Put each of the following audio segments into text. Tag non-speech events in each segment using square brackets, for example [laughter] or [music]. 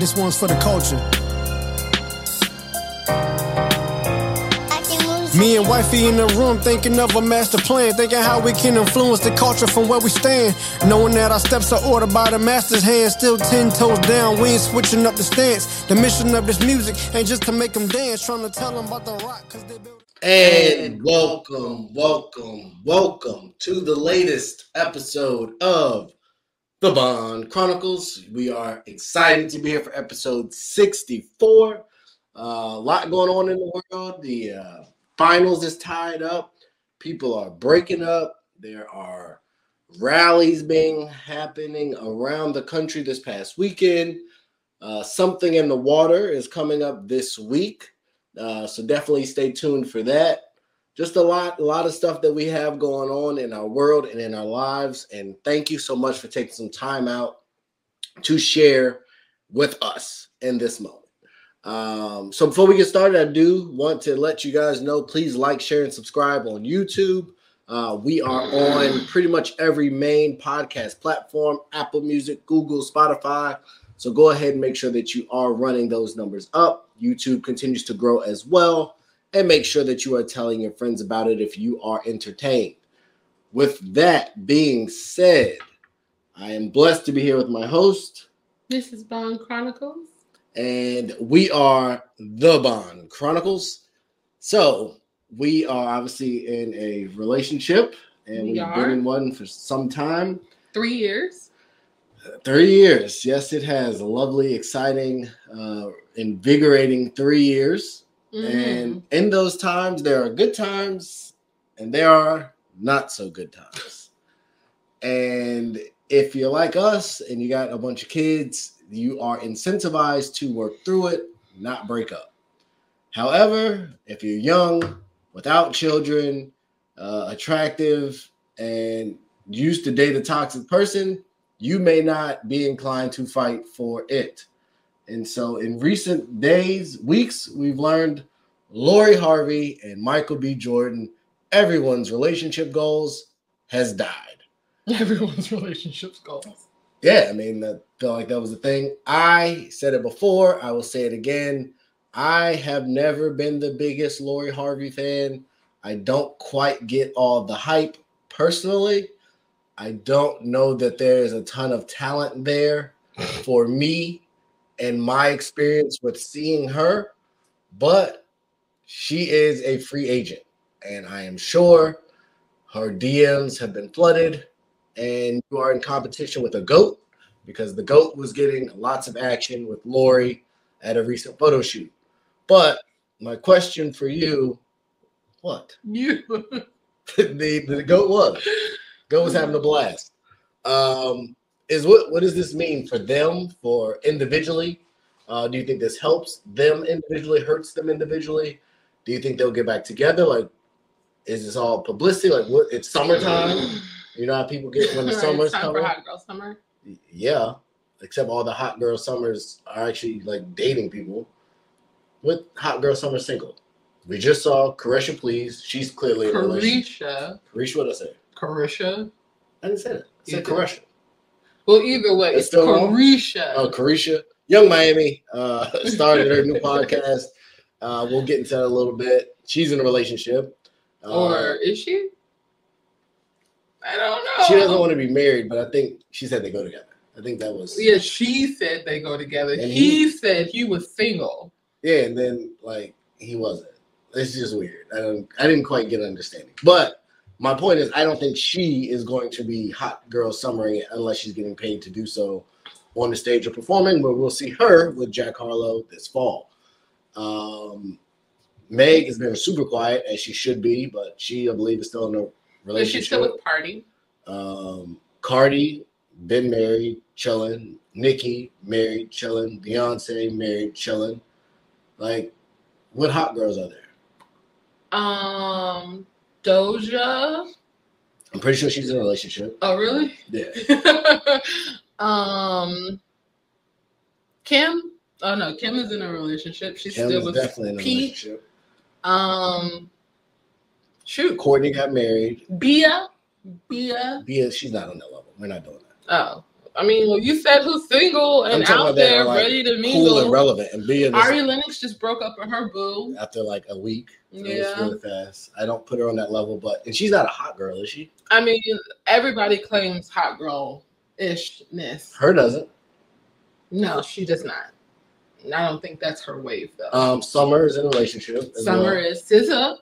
This one's for the culture. Me and wifey in the room thinking of a master plan, thinking how we can influence the culture from where we stand. Knowing that our steps are ordered by the master's hand, still ten toes down, we ain't switching up the stance. The mission of this music ain't just to make them dance, trying to tell them about the rock, cause they. And welcome, welcome, welcome to the latest episode of the Bond Chronicles. We are excited to be here for episode 64. Uh, a lot going on in the world. The uh, finals is tied up. People are breaking up. There are rallies being happening around the country this past weekend. Uh, something in the water is coming up this week. Uh, so definitely stay tuned for that. Just a lot, a lot of stuff that we have going on in our world and in our lives. And thank you so much for taking some time out to share with us in this moment. Um, so before we get started, I do want to let you guys know, please like, share, and subscribe on YouTube. Uh, we are on pretty much every main podcast platform Apple Music, Google, Spotify. So go ahead and make sure that you are running those numbers up. YouTube continues to grow as well. And make sure that you are telling your friends about it if you are entertained. With that being said, I am blessed to be here with my host, This is Bond Chronicles. and we are the Bond Chronicles. So we are obviously in a relationship, and We we've are. been in one for some time. Three years. Three years. Yes, it has. A lovely, exciting, uh, invigorating three years. Mhm. And in those times, there are good times and there are not so good times. And if you're like us and you got a bunch of kids, you are incentivized to work through it, not break up. However, if you're young, without children, uh, attractive, and used to date a toxic person, you may not be inclined to fight for it. And so, in recent days, weeks, we've learned Lori Harvey and Michael B. Jordan, everyone's relationship goals has died. [laughs] Everyone's relationships goals. Yeah, I mean, I felt like that was the thing. I said it before, I will say it again. I have never been the biggest Lori Harvey fan. I don't quite get all the hype personally. I don't know that there's a ton of talent there [laughs] for me and my experience with seeing her, but she is a free agent. And I am sure her DMs have been flooded and you are in competition with a goat because the goat was getting lots of action with Lori at a recent photo shoot. But my question for you, what [laughs] You. the the goat was goat was having a blast. Um, is what what does this mean for them for individually? Uh, do you think this helps them individually, hurts them individually? Do you think they'll get back together? Like, is this all publicity? Like, what? It's summertime. You know how people get when the [laughs] Right, summer's time coming. for hot girl summer. Yeah, except all the hot girl summers are actually like dating people. With hot girl summer single, we just saw Caresha Please. She's clearly in a relationship. Caresha. Caresha, what I say? Caresha. I didn't say that. I You said. Caresha. Well, either way, It's it's? Caresha. Oh, Caresha, Yung Miami, uh, started her new [laughs] podcast. Uh, we'll get into that a little bit. She's in a relationship. Uh, or is she? I don't know. she doesn't want to be married, but I think she said they go together. I think that was Yeah, she said they go together. He, he- said he was single. Yeah, and then like he wasn't. It's just weird. I don't. I didn't quite get understanding. But my point is, I don't think she is going to be hot girl summering it unless she's getting paid to do so on the stage or performing. But we'll see her with Jack Harlow this fall. Um, Meg has been super quiet as she should be, but she, I believe, is still in a Is she still with Pardi? Um, Cardi been married, chilling. Nicki married, chilling. Beyonce married, chilling. Like, what hot girls are there? Um, Doja. I'm pretty sure she's in a relationship. Oh, really? Yeah. [laughs] um, Kim. Oh no, Kim is in a relationship. She's Kim still with definitely in a Pete. relationship. Um, shoot, Courtney got married. Bia. Bia. Bia, she's not on that level. We're not doing that. Oh, I mean, well, you said who's single and out there, like, ready to mingle. cool and relevant and being Ari Lennox just broke up with her boo. after like a week. Was Yeah. really fast. I don't put her on that level, but and she's not a hot girl, is she? I mean, everybody claims hot girl ishness. Her doesn't. No, she does not. I don't think that's her wave though. Um, Summer is in a relationship. Summer well. is SZA.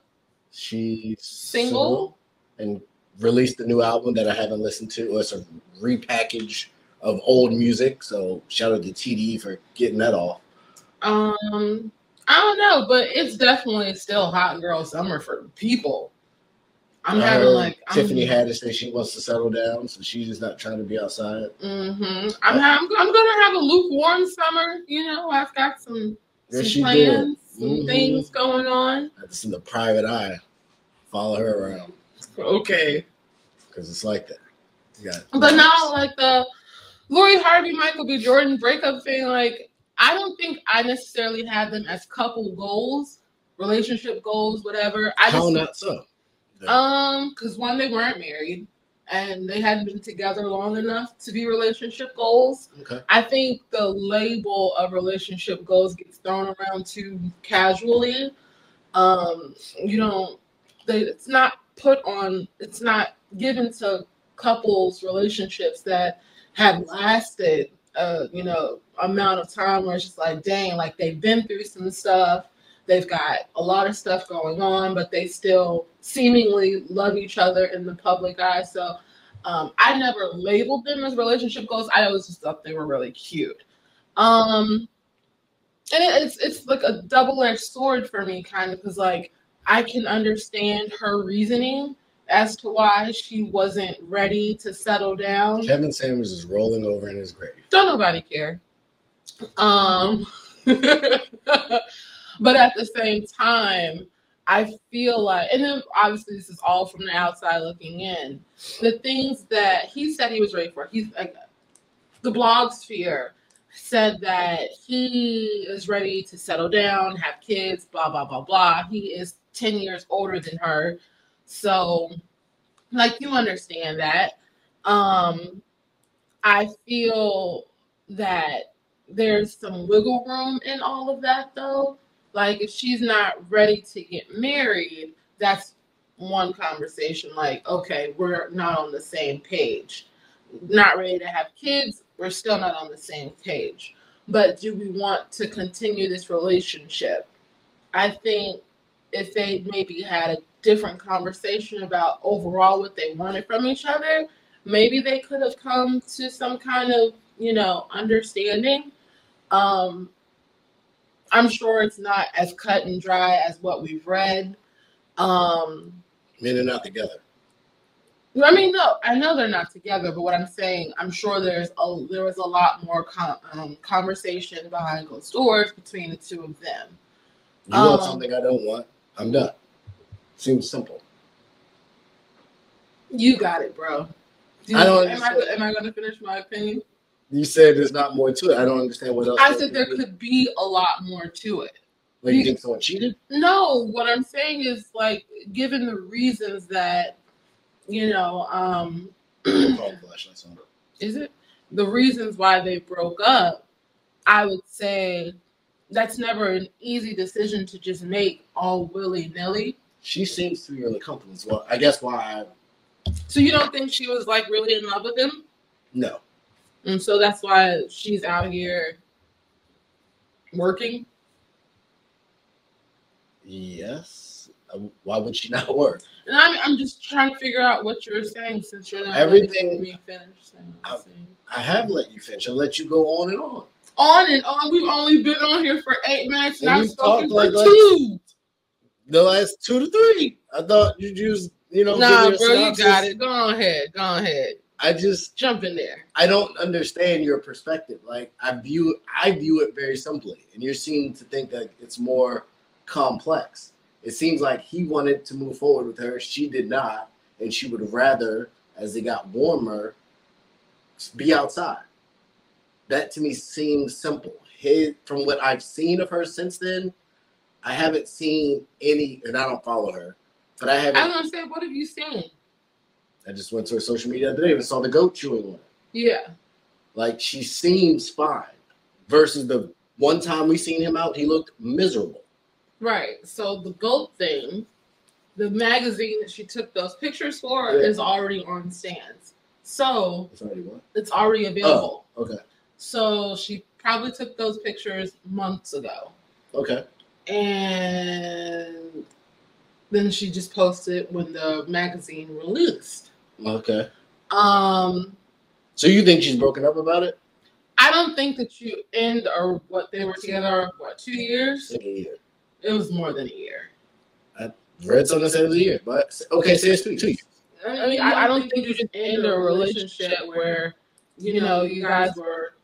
She's Single? and released a new album that I haven't listened to. It's a repackage of old music. So shout out to TDE for getting that off. Um, I don't know, but it's definitely still hot girl summer for people. I'm having like I'm, Tiffany Haddish say she wants to settle down, so she's just not trying to be outside. Mm-hmm. I'm, I'm I'm gonna have a lukewarm summer. You know, I've got some Yes, some plans, some Mhm. things going on. Just in the private eye, follow her around Okay, because it's like that. You got but now like the Lori Harvey, Michael B. Jordan breakup thing, like I don't think I necessarily had them as couple goals, relationship goals, whatever. I how just not so? Um, because one, they weren't married and they hadn't been together long enough to be relationship goals. Okay. I think the label of relationship goals gets thrown around too casually. Um, you don't they it's not put on it's not given to couples relationships that have lasted uh, you know, amount of time where it's just like, dang, like they've been through some stuff. They've got a lot of stuff going on, but they still seemingly love each other in the public eye. So um, I never labeled them as relationship goals. I always just thought they were really cute. Um, and it, it's it's like a double edged sword for me, kind of, because like I can understand her reasoning as to why she wasn't ready to settle down. Kevin Samuels is rolling over in his grave. Don't nobody care. Um, [laughs] but at the same time, I feel like, and then obviously this is all from the outside looking in. The things that he said he was ready for, he's like the blog sphere said that he is ready to settle down, have kids, blah blah blah blah. He is ten years older than her, so like you understand that. Um, I feel that there's some wiggle room in all of that though. Like if she's not ready to get married, that's one conversation. Like, okay, we're not on the same page. Not ready to have kids, we're still not on the same page. But do we want to continue this relationship? I think if they maybe had a different conversation about overall what they wanted from each other, maybe they could have come to some kind of you know understanding um i'm sure it's not as cut and dry as what we've read um Men are not together. i mean no i know they're not together but what i'm saying i'm sure there's a there was a lot more con- um, conversation behind closed doors between the two of them You want Um, something I don't want? I'm done. Seems simple. you got it bro Do I don't am, I, am I going to finish my opinion You said there's not more to it. I don't understand what else. i said there could be a lot more to it Like you think someone cheated? No, what I'm saying is like given the reasons that you know, um Call the flashlights on. is it the reasons why they broke up, I would say that's never an easy decision to just make all willy nilly. She seems to be really comfortable. as Well, I guess why I So you don't think she was like really in love with him? no. And so that's why she's out here working. Yes. Uh, Why would she [laughs] not work? And I'm I'm just trying to figure out what you're saying since you're not Everything- letting me finish I'm I- have let you finish. I let you go on and on. on and on. We've only been on here for eight minutes, and And I've you spoken talked for like- like- two. The last two to three. I thought you just you know. Nah, bro, you got it. Go ahead. Go ahead. I just Jump in there. I don't understand your perspective. Like I view I view it very simply, and you seem to think that it's more complex. It seems like he wanted to move forward with her, she did not, and she would rather, as it got warmer, be outside. That to me seems simple. His, from what I've seen of her since then, I haven't seen any, and I don't follow her, but I I haven't. was gonna say, what have you seen? I just went to her social media the other day and saw the goat chewing one. Yeah. Like she seems fine. Versus the one time we seen him out, he looked miserable. Right. So the goat thing, the magazine that she took those pictures for Yeah. is already on stands. So It's already what? it's already available. Oh, okay. So she probably took those pictures months ago. Okay. And then she just posted when the magazine released. Okay. Um So you think she's broken up about it? I don't think that you end or what they were together what two years? Like a year. It was more than a year. I read something that said it was a year, but okay, say it's two, two years. I mean, I, I don't think you should end a relationship where, you know, you guys were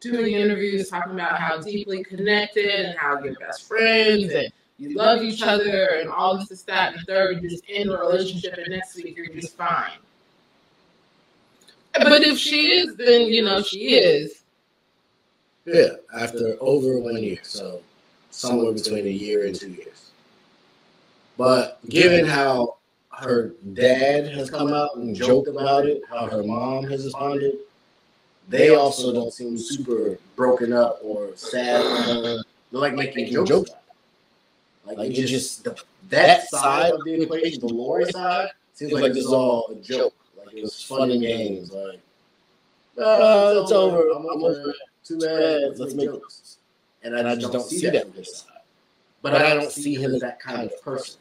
doing interviews talking about how deeply connected and how you're best friends and you love each other and all this, this, that, and the third. You just end a relationship and next week you're just fine. But if she is, then, you know, she is. Yeah, after over one year, so somewhere between a year and two years. But given how her dad has come out and joked about it, how her mom has responded, they also don't seem super broken up or sad. They're like making jokes. It. Like it just the, that side of the equation, the Lori side, seems like this is all a joke. Like it was fun and games. Like, uh, it's over. I'm over it. Too bad. Let's make jokes. And I just don't see that from side. But I don't see him as that kind of person.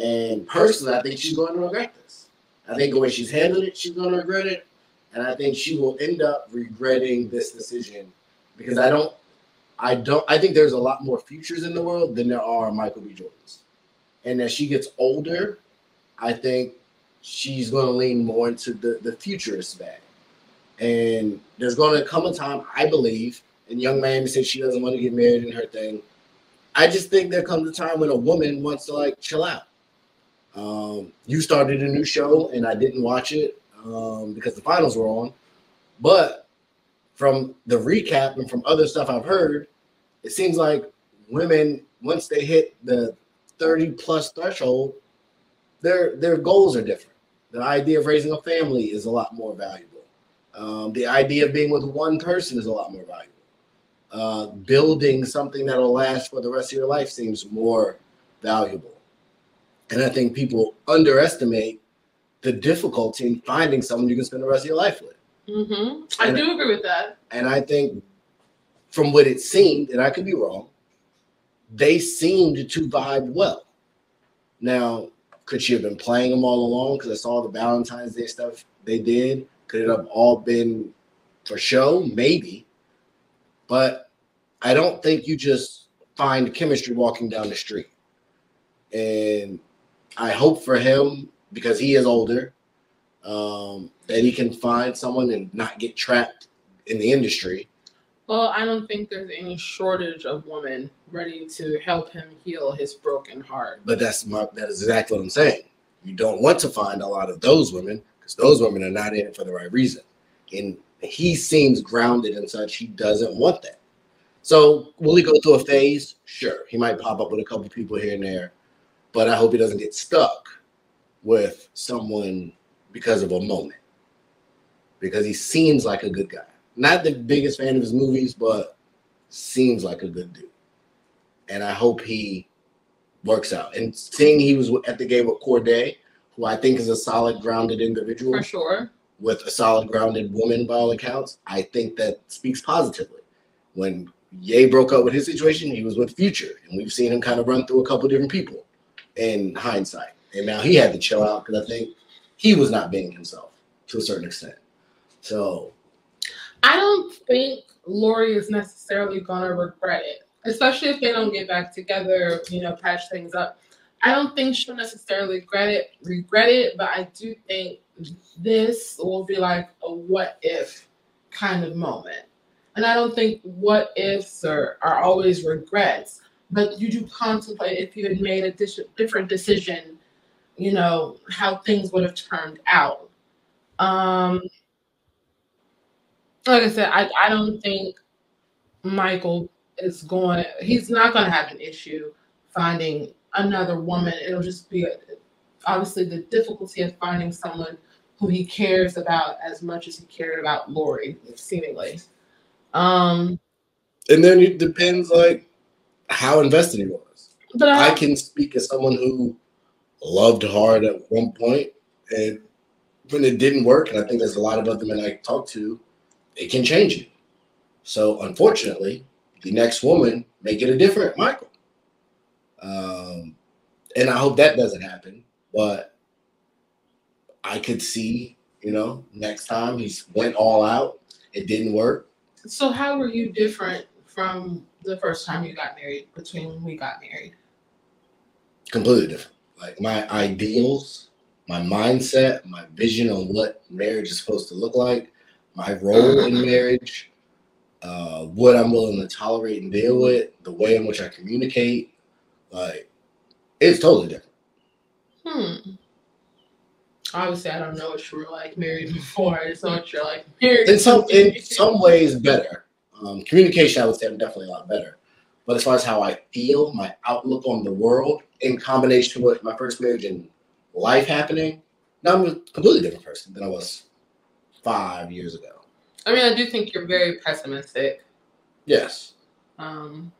And personally, I think she's going to regret this. I think the way she's handled it, she's going to regret it. And I think she will end up regretting this decision because I don't, I don't, I think there's a lot more futures in the world than there are Michael B. Jordans. And as she gets older, I think she's going to lean more into the, the futurist bag. And there's going to come a time, I believe, and Yung Miami said she doesn't want to get married in her thing. I just think there comes a time when a woman wants to like chill out. Um, you started a new show and I didn't watch it um, because the finals were on. But from the recap and from other stuff I've heard, it seems like women once they hit the 30 plus threshold, their their goals are different. The idea of raising a family is a lot more valuable. Um, the idea of being with one person is a lot more valuable. Uh, building something that'll last for the rest of your life seems more valuable. And I think people underestimate the difficulty in finding someone you can spend the rest of your life with. Mm-hmm. I And- do agree with that. And I think from what it seemed, and I could be wrong, they seemed to vibe well. Now, could she have been playing them all along? Because I saw the Valentine's Day stuff they did. Could it have all been for show? Maybe. But I don't think you just find chemistry walking down the street. And I hope for him, because he is older, um, that he can find someone and not get trapped in the industry. Well, I don't think there's any shortage of women ready to help him heal his broken heart. But that's my that is exactly what I'm saying. You don't want to find a lot of those women because those women are not in it for the right reason. And he seems grounded and such. He doesn't want that. So will he go through a phase? Sure. He might pop up with a couple people here and there, but I hope he doesn't get stuck with someone because of a moment. Because he seems like a good guy. Not the biggest fan of his movies, but seems like a good dude. And I hope he works out. And seeing he was at the game with Cordae, who I think is a solid, grounded individual For sure. with a solid, grounded woman by all accounts, I think that speaks positively. When Ye broke up with his situation, he was with Future, and we've seen him kind of run through a couple different people in hindsight. And now he had to chill out because I think he was not being himself to a certain extent. So I don't think Lori is necessarily going to regret it, especially if they don't get back together, you know, patch things up. I don't think she'll necessarily regret it, regret it, but I do think this will be like a what if kind of moment. And I don't think what ifs are, are always regrets, but you do contemplate if you had made a dis- different decision, you know, how things would have turned out. Um, like I said, I, I don't think Michael is going. He's not going to have an issue finding another woman. It'll just be obviously the difficulty of finding someone who he cares about as much as he cared about Lori, seemingly. Um, and then it depends like how invested he was. but I, I can speak as someone who loved hard at one point, and when it didn't work, and I think there's a lot of other men I talk to, it can change you. So unfortunately, the next woman may get a different Michael. Um, and I hope that doesn't happen. But I could see, you know, next time he's went all out, it didn't work. so how were you different from the first time you got married? Between when we got married, completely different. Like my ideals, my mindset, my vision on what marriage is supposed to look like, my role in marriage, uh, what I'm willing to tolerate and deal with, the way in which I communicate, like it's totally different. hmm. Obviously, I don't know what you were like married [laughs] before. I just know what you're like married. In some in [laughs] some ways better. Um, communication, I would say, I'm definitely a lot better. But as far as how I feel, my outlook on the world, in combination with my first marriage and life happening, now I'm a completely different person than I was five years ago. I mean, I do think you're very pessimistic. Yes. Um,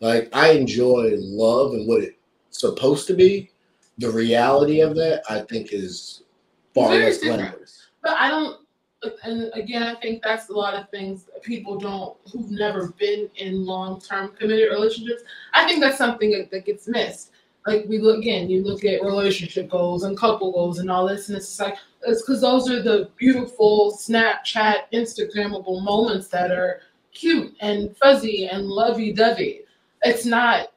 Like I enjoy love and what it's supposed to be. The reality of that, I think, is far less glamorous. but I don't. And again, I think that's a lot of things that people don't who've never been in long-term committed relationships. I think that's something that, that gets missed. Like we look again, you look at relationship goals and couple goals and all this, and it's like it's because those are the beautiful Snapchat, Instagrammable moments that are cute and fuzzy and lovey-dovey. It's not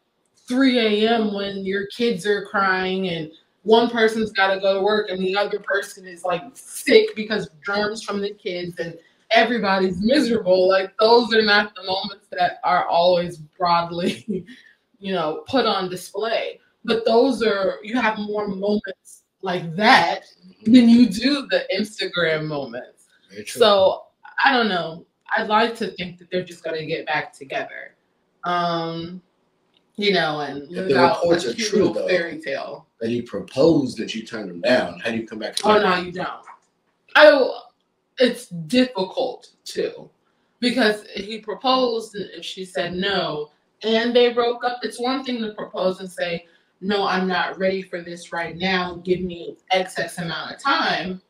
3 a.m. when your kids are crying and one person's got to go to work and the other person is like sick because germs from the kids and everybody's miserable. Like those are not the moments that are always broadly, [laughs] you know, put on display. But those are you have more moments like that than you do the Instagram moments. So I don't know. I'd like to think that they're just gonna get back together. Um, you know, and If the reports a are true, though. fairy tale. that you proposed that you turned him down. How do you come back? Oh no, you don't. I it's difficult too. Because he proposed and if she said no and they broke up, it's one thing to propose and say, No, I'm not ready for this right now. Give me excess amount of time.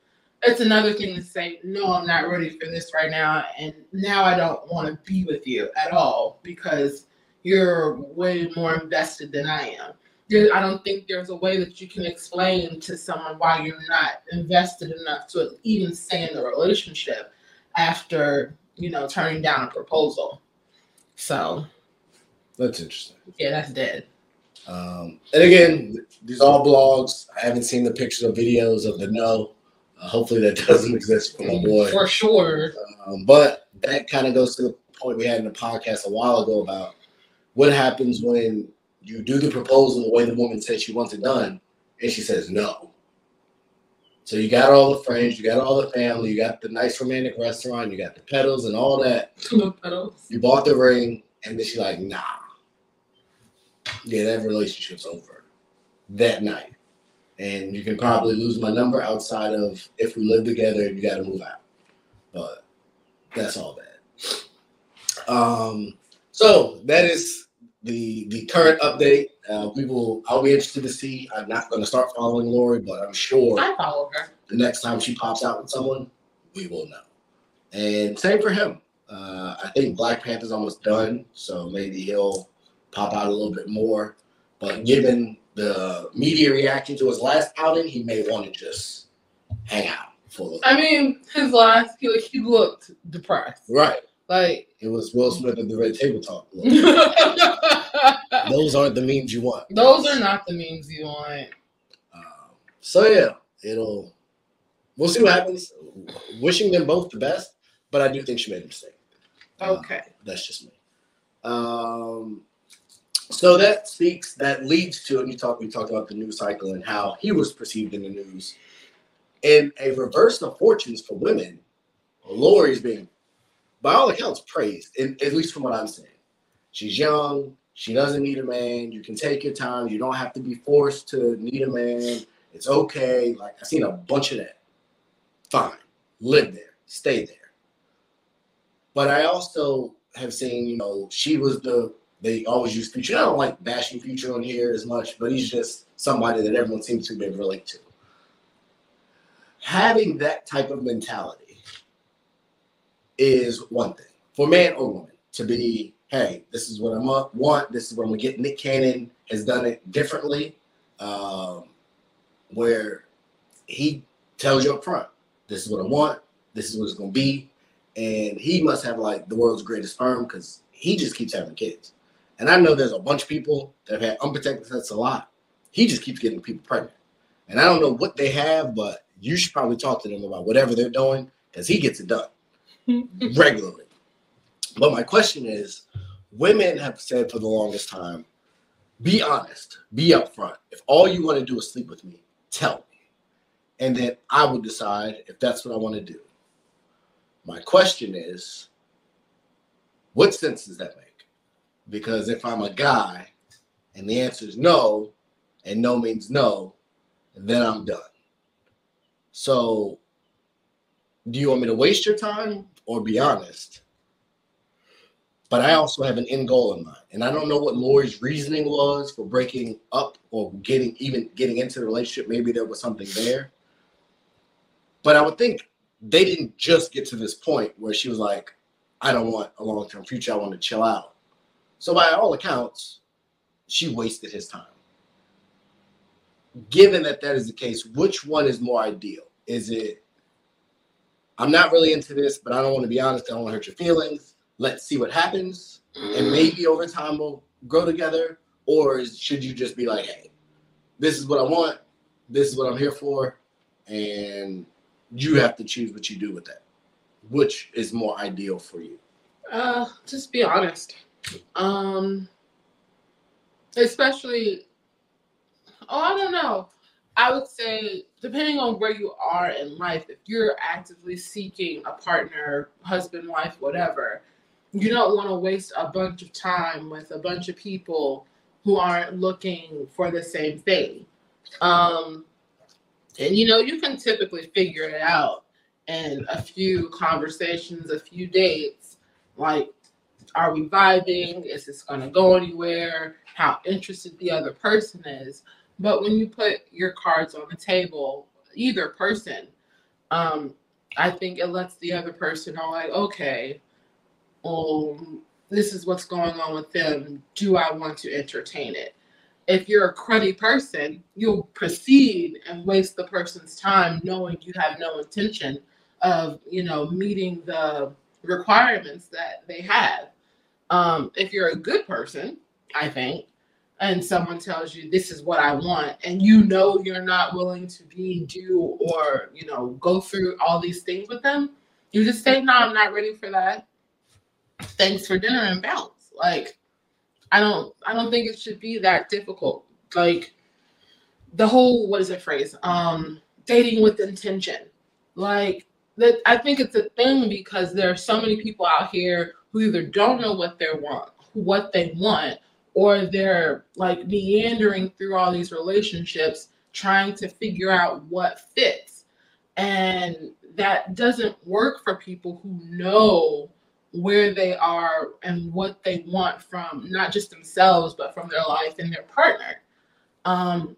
It's another thing to say, No, I'm not ready for this right now, and now I don't want to be with you at all because you're way more invested than I am I don't think there's a way that you can explain to someone why you're not invested enough to even stay in the relationship after you know turning down a proposal. So That's interesting. yeah, that's dead. Um, and again, these are all blogs. I haven't seen the pictures or videos of the no. Uh, hopefully, that [laughs] doesn't exist for my boy. For sure. Um, but that kind of goes to the point we had in the podcast a while ago about what happens when you do the proposal the way the woman says she wants it done, and she says no. So you got all the friends, you got all the family, you got the nice romantic restaurant, you got the pedals and all that. The pedals. You bought the ring, and then she's like, nah. Yeah, that relationship's over that night. And you can probably lose my number outside of if we live together and you got to move out. But that's all bad. Um, so that is the the current update. Uh, we will. I'll be interested to see. I'm not going to start following Lori, but I'm sure I follow her. the next time she pops out with someone, we will know. And same for him. Uh, I think Black Panther's almost done, so maybe he'll pop out a little bit more. But given the media reaction to his last outing, he may want to just hang out for a little. I mean, his last he, like, he looked depressed. right. Like It was Will Smith at the Red Table Talk. [laughs] Those aren't the memes you want. Those are not the memes you want. Um, so yeah, it'll. We'll see what happens. Wishing them both the best, but I do think she made a mistake. Uh, Okay. that's just me. Um, so that speaks, that leads to, and you talked, we talked about the news cycle and how he was perceived in the news. In a reverse of fortunes for women, Lori's being, by all accounts, praised, in, at least from what I'm saying. She's young. She doesn't need a man. You can take your time. You don't have to be forced to need a man. It's okay. Like I've seen a bunch of that. fine, live there, stay there. But I also have seen, you know, she was the they always use Future. I don't like bashing Future on here as much, but he's just somebody that everyone seems to be able to relate to. Having that type of mentality is one thing for man or woman to be, hey, this is what I want. This is what I'm gonna get. Nick Cannon has done it differently, um, where he tells you up front, this is what I want. This is what it's gonna be, and he must have like the world's greatest firm because he just keeps having kids. And I know there's a bunch of people that have had unprotected sex a lot. He just keeps getting people pregnant. And I don't know what they have, but you should probably talk to them about whatever they're doing because he gets it done [laughs] regularly. But my question is women have said for the longest time, be honest, be upfront. If all you want to do is sleep with me, tell me. And then I will decide if that's what I want to do. My question is, what sense does that make? Because if I'm a guy and the answer is no, and no means no, then I'm done. So, do you want me to waste your time or be honest? But I also have an end goal in mind. And I don't know what Lori's reasoning was for breaking up or getting even getting into the relationship. Maybe there was something there. But I would think they didn't just get to this point where she was like, I don't want a long term future. I want to chill out. So, by all accounts, she wasted his time. Given that that is the case, which one is more ideal? Is it, I'm not really into this, but I don't want to be honest. I don't want to hurt your feelings. Let's see what happens. And maybe over time we'll grow together. Or should you just be like, hey, this is what I want. This is what I'm here for. And you have to choose what you do with that. Which is more ideal for you? Uh, just be honest. Um, especially, oh, I don't know. I would say, depending on where you are in life, if you're actively seeking a partner, husband, wife, whatever, you don't want to waste a bunch of time with a bunch of people who aren't looking for the same thing. Um, and you know, you can typically figure it out in a few conversations, a few dates. Like, are we vibing? Is this going to go anywhere? How interested the other person is. But when you put your cards on the table, either person, um, I think it lets the other person know, like, okay, um, this is what's going on with them. Do I want to entertain it? If you're a cruddy person, you'll proceed and waste the person's time knowing you have no intention of, you know, meeting the requirements that they have. Um, if you're a good person, I think, and someone tells you this is what I want, and you know you're not willing to be, do, or you know, go through all these things with them, you just say, No, I'm not ready for that. Thanks for dinner and bounce. Like, I don't I don't think it should be that difficult. Like the whole what is it phrase? Um, dating with intention. Like that I think it's a thing because there are so many people out here who either don't know what they want, what they want, or they're like meandering through all these relationships trying to figure out what fits. And that doesn't work for people who know where they are and what they want from not just themselves, but from their life and their partner. Um,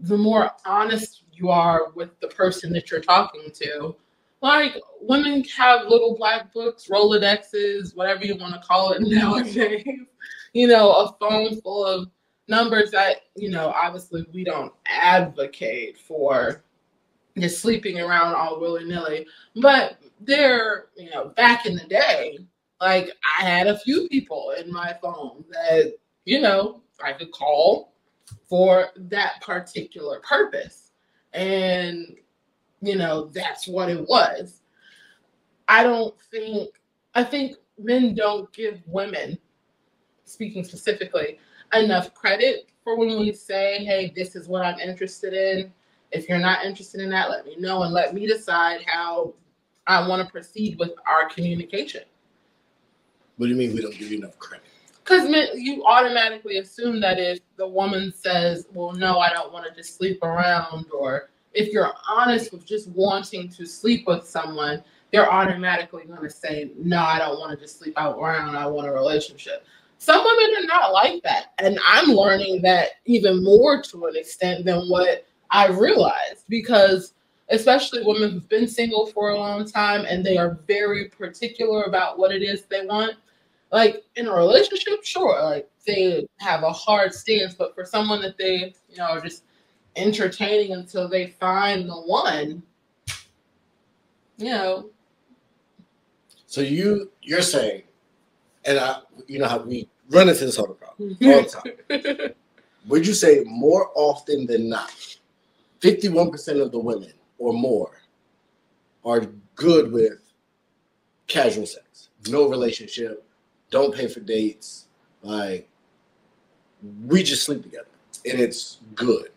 the more honest you are with the person that you're talking to, like women have little black books, Rolodexes, whatever you want to call it [laughs] nowadays. you know, a phone full of numbers that, you know, obviously we don't advocate for just sleeping around all willy nilly. But there, you know, back in the day, like I had a few people in my phone that, you know, I could call for that particular purpose. And you know, that's what it was. I don't think, I think men don't give women, speaking specifically, enough credit for when we say, hey, this is what I'm interested in. If you're not interested in that, let me know and let me decide how I want to proceed with our communication. What do you mean we don't give you enough credit? Because you automatically assume that if the woman says, well, no, I don't want to just sleep around or if you're honest with just wanting to sleep with someone, they're automatically going to say, "No, I don't want to just sleep out around. I want a relationship." Some women are not like that, and I'm learning that even more to an extent than what I realized because especially women who've been single for a long time and they are very particular about what it is they want. Like in a relationship, sure, like they have a hard stance, but for someone that they, you know, are just entertaining until they find the one, you know. So you you're saying, and I, you know how we run into this the problem all the time. [laughs] Would you say more often than not, fifty-one percent of the women or more are good with casual sex, no relationship, don't pay for dates, like we just sleep together and it's good.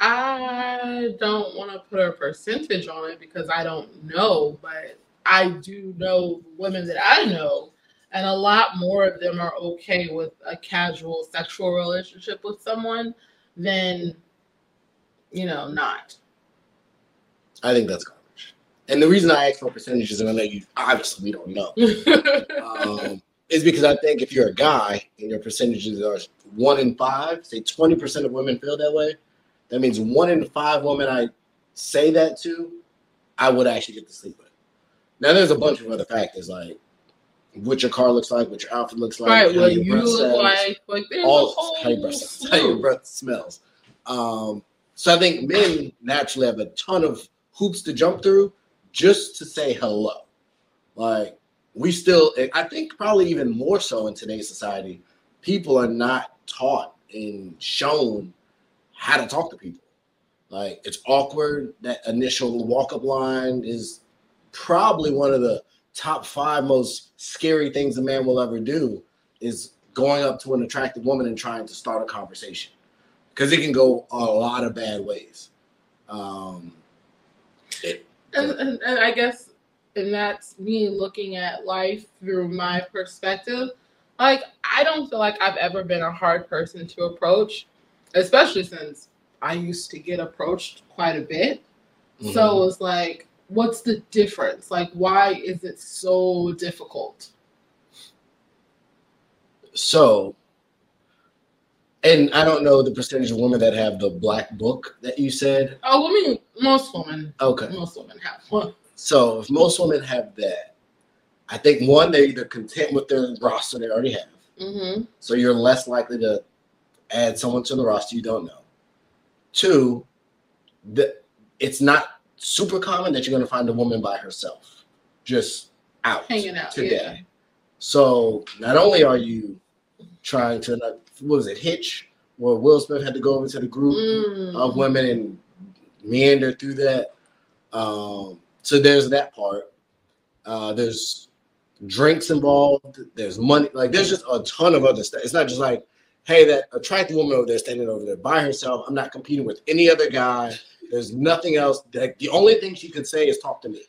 I don't want to put a percentage on it because I don't know, but I do know women that I know, and a lot more of them are okay with a casual sexual relationship with someone than, you know, not. I think that's garbage. And the reason I ask for percentages, and I know you obviously we don't know, um, [laughs] is because I think if you're a guy and your percentages are one in five, say 20% of women feel that way, that means one in five women I say that to, I would actually get to sleep with. Now, there's a bunch of other factors like what your car looks like, what your outfit looks like, right, how what your you breath look smells, like, like all whole how your breath, sounds, how your breath smells. Um, so I think men naturally have a ton of hoops to jump through just to say hello. Like we still, I think probably even more so in today's society, people are not taught and shown how to talk to people. Like it's awkward. That initial walk up line is probably one of the top five most scary things a man will ever do is going up to an attractive woman and trying to start a conversation because it can go a lot of bad ways. Um, it, and, and, and I guess, and that's me looking at life through my perspective. Like, I don't feel like I've ever been a hard person to approach, especially since I used to get approached quite a bit. Mm-hmm. So it's like, what's the difference? Like, why is it so difficult? So, and I don't know the percentage of women that have the black book that you said. Oh, I mean, most women, Okay. most women have one. So, if most women have that, I think one, they're either content with their roster they already have. Mm-hmm. So, you're less likely to add someone to the roster you don't know. Two, the, it's not super common that you're going to find a woman by herself, just out Hanging out. today. Yeah. So not only are you trying to what was it Hitch, where Will Smith had to go over to the group Mm. of women and meander through that. Um, so there's that part. Uh, there's drinks involved. There's money. Like there's just a ton of other stuff. It's not just like, hey, that attractive woman over there standing over there by herself. I'm not competing with any other guy. There's nothing else. Like the only thing she could say is talk to me.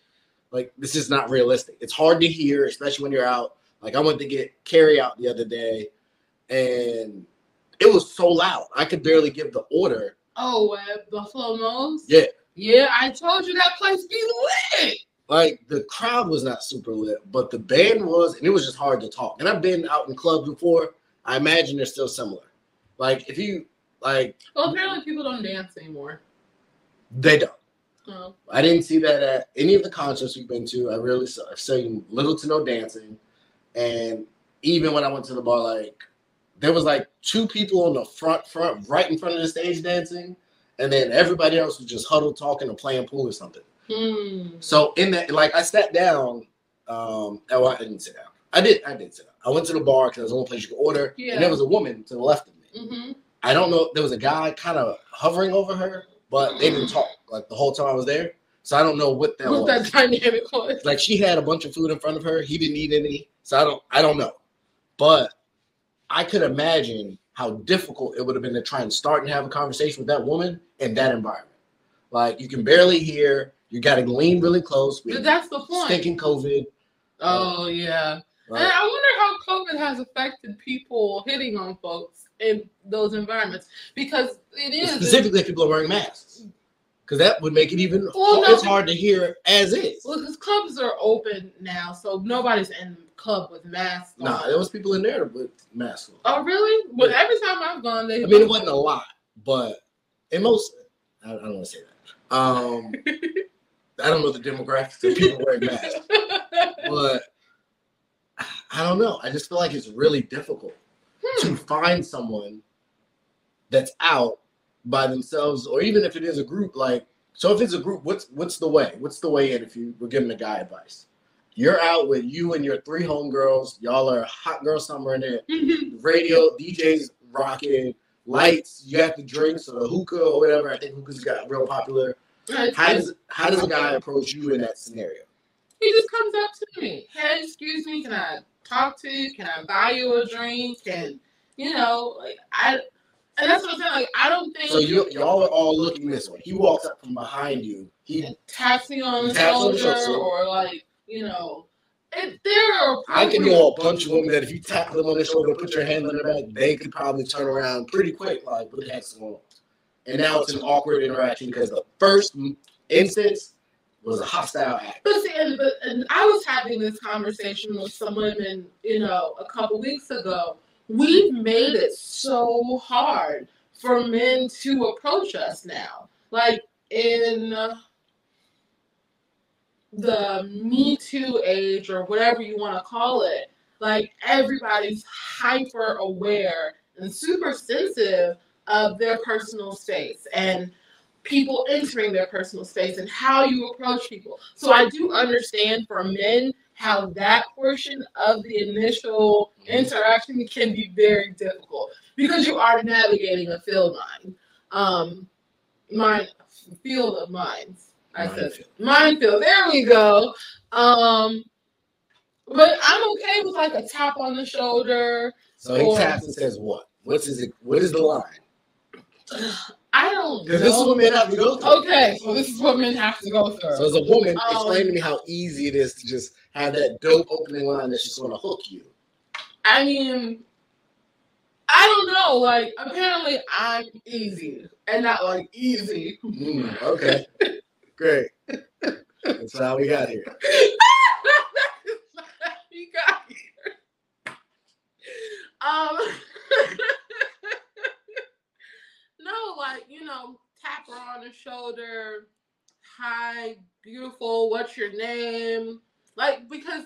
Like this is not realistic. It's hard to hear, especially when you're out. Like I went to get carry out the other day, and it was so loud I could barely give the order. Oh, at Buffalo Nose? Yeah. Yeah, I told you that place be lit. Like the crowd was not super lit, but the band was, and it was just hard to talk. And I've been out in clubs before. I imagine they're still similar. Like if you like, Well, apparently people don't dance anymore. they don't. Oh. I didn't see that at any of the concerts we've been to. I really saw I've seen little to no dancing, and even when I went to the bar, like there was like two people on the front, front, right in front of the stage dancing, and then everybody else was just huddled talking or playing pool or something. Hmm. So in that, like I sat down. Um, oh, I didn't sit down. I did. I did sit down. I went to the bar because it was the only place you could order, Yeah. and there was a woman to the left of me. Mm-hmm. I don't know. There was a guy kind of hovering over her, but they didn't talk like the whole time I was there. So I don't know what that What was. that dynamic was. Like she had a bunch of food in front of her. He didn't eat any. So I don't. I don't know. But I could imagine how difficult it would have been to try and start and have a conversation with that woman in that environment. Like you can barely hear. You got to lean really close. That's the point. stinking COVID. Oh yeah. Like, I wonder how COVID has affected people hitting on folks in those environments because it is specifically if people are wearing masks. because that would make it even. Well, it's hard to hear as is. Well, because clubs are open now, so nobody's in the club with masks. on. Nah, there was people in there with masks. on. Oh, really? But every time I've gone, they. I mean, it wasn't a lot, but in most, I, I don't want to say that. Um, [laughs] I don't know the demographics of people wearing masks, [laughs] but I don't know. I just feel like it's really difficult Hmm. to find someone that's out by themselves, or even if it is a group. Like, so if it's a group, what's what's the way? What's the way in? If you were giving a guy advice, you're out with you and your three homegirls. Y'all are hot girl summer in it. Radio DJs rocking lights. You have the drinks or the hookah or whatever. I think hookahs got real popular. How does how does a guy approach you in that scenario? He just comes up to me. Hey, excuse me, can I talk to you? Can I buy you a drink? Can you know, like I and that's what I'm saying. Like I don't think So you y'all are all looking this way. He walks up from behind you. He taps me on the Taps on the shoulder shoulder. or like, you know, If there are I can know a bunch of women that if you tap them on the shoulder, put your hand on their back, they could probably turn around pretty quick. Like, what the heck's going on? And now it's an awkward interaction because the first instance was a hostile act. But see, and, but, and I was having this conversation with some women, you know, a couple weeks ago. We've made it so hard for men to approach us now. Like in the Me Too age or whatever you want to call it, like everybody's hyper aware and super sensitive of their personal space and people entering their personal space and how you approach people. So I do understand for men how that portion of the initial interaction can be very difficult because you are navigating a field line. Um mine field of minds. I said Minefield. minefield. There we go. Um but I'm okay with like a tap on the shoulder. So he Or- taps and says, "What? What's his? What is the line?" [sighs] [clears throat] Don't Because this is what men have to go through. Okay, so this is what men have to go through. So as a woman, Um, explain to me how easy it is to just have that dope opening line that's just going to hook you. I mean, I don't know. Like, apparently, I'm easy and not like easy. Mm, okay, great. That's how we got here. [laughs] you got here. Um, [laughs] no, like you know, tap her on the shoulder. Hi, beautiful. What's your name? Like because,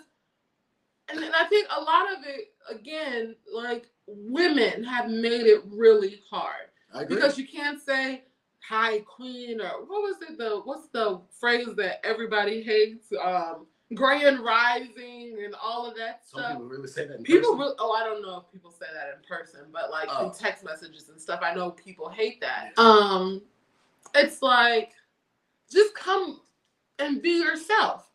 and then I think a lot of it again, like women have made it really hard because you can't say hi queen or what was it the what's the phrase that everybody hates um grand rising and all of that Some stuff people really say that. In people really oh i don't know if people say that in person but like Oh. in text messages and stuff i know people hate that um it's like just come and be yourself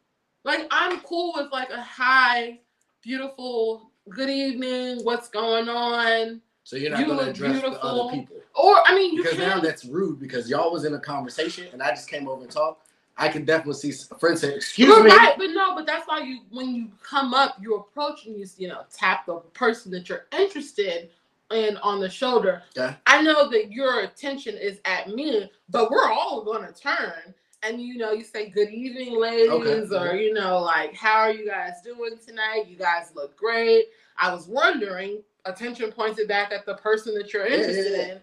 like i'm cool with like a hi beautiful good evening what's going on So you're not you going to address the other people or i mean you because now that's rude. Because y'all was in a conversation and I just came over and talked. I can definitely see a friend say, "Excuse But me." right, but no, but that's why you when you come up, you approach and you you know tap the person that you're interested in on the shoulder. Okay. I know that your attention is at me, but we're all gonna turn and you know you say good evening, ladies, Okay. or mm-hmm. you know like how are you guys doing tonight? You guys look great. I was wondering, attention pointed back at the person that you're Yeah, yeah, interested yeah. in,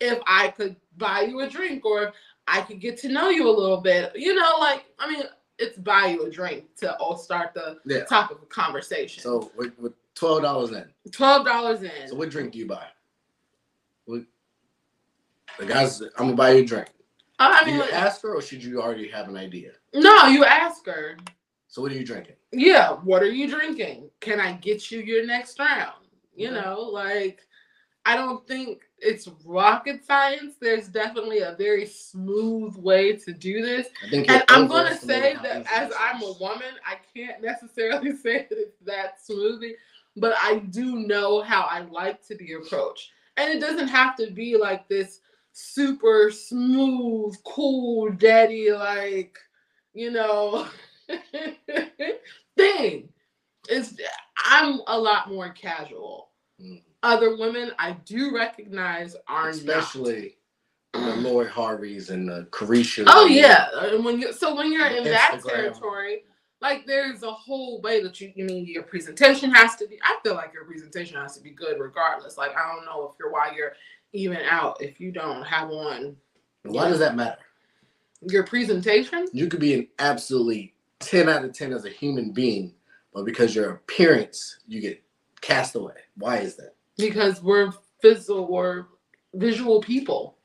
if I could buy you a drink or if I could get to know you a little bit. You know, like I mean, it's buy you a drink to all start the Yeah. topic of conversation. So with, with twelve dollars in, twelve dollars in. so what drink do you buy? What, the guys, I'm gonna buy you a drink. Oh, I Do mean, you like, ask her, or should you already have an idea? no, you ask her. So what are you drinking? Yeah, what are you drinking? Can I get you your next round? You Okay. know, like I don't think it's rocket science. There's definitely a very smooth way to do this. And I'm gonna say that as I'm a woman, I can't necessarily [laughs] say that it's that smoothie, but I do know how I like to be approached. And it doesn't have to be like this super smooth, cool daddy, like, you know, [laughs] thing. It's I'm a lot more casual. Mm. Other women I do recognize are not. especially the [clears throat] Lori Harveys and the Caresha. Oh yeah, and when you so when you're in that territory, like there's a whole way that you you mean your presentation has to be. I feel like your presentation has to be good regardless. Like I don't know if you're why you're even out if you don't have one. Why does that matter? Your presentation, You could be an absolutely 10 out of 10 as a human being, but because your appearance, you get cast away. Why is that? Because we're physical or visual people.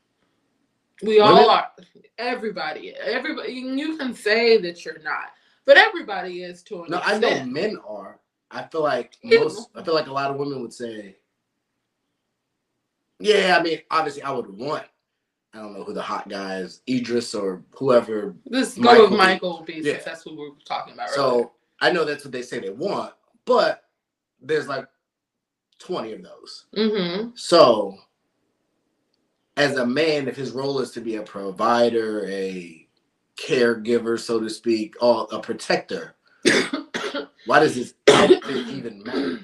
We all Women? are. Everybody, everybody. You can say that you're not, but everybody is to an No, I know men are. I feel like most, I feel like a lot of women would say, yeah, I mean, obviously I would want, I don't know who the hot guy is, Idris or whoever. This go Michael with. Michael B. Yeah. that's what we were talking about. earlier. So I know that's what they say they want, but there's like 20 of those. Mm-hmm. So, as a man, if his role is to be a provider, a caregiver, so to speak, or a protector, [coughs] why does his outfit even matter?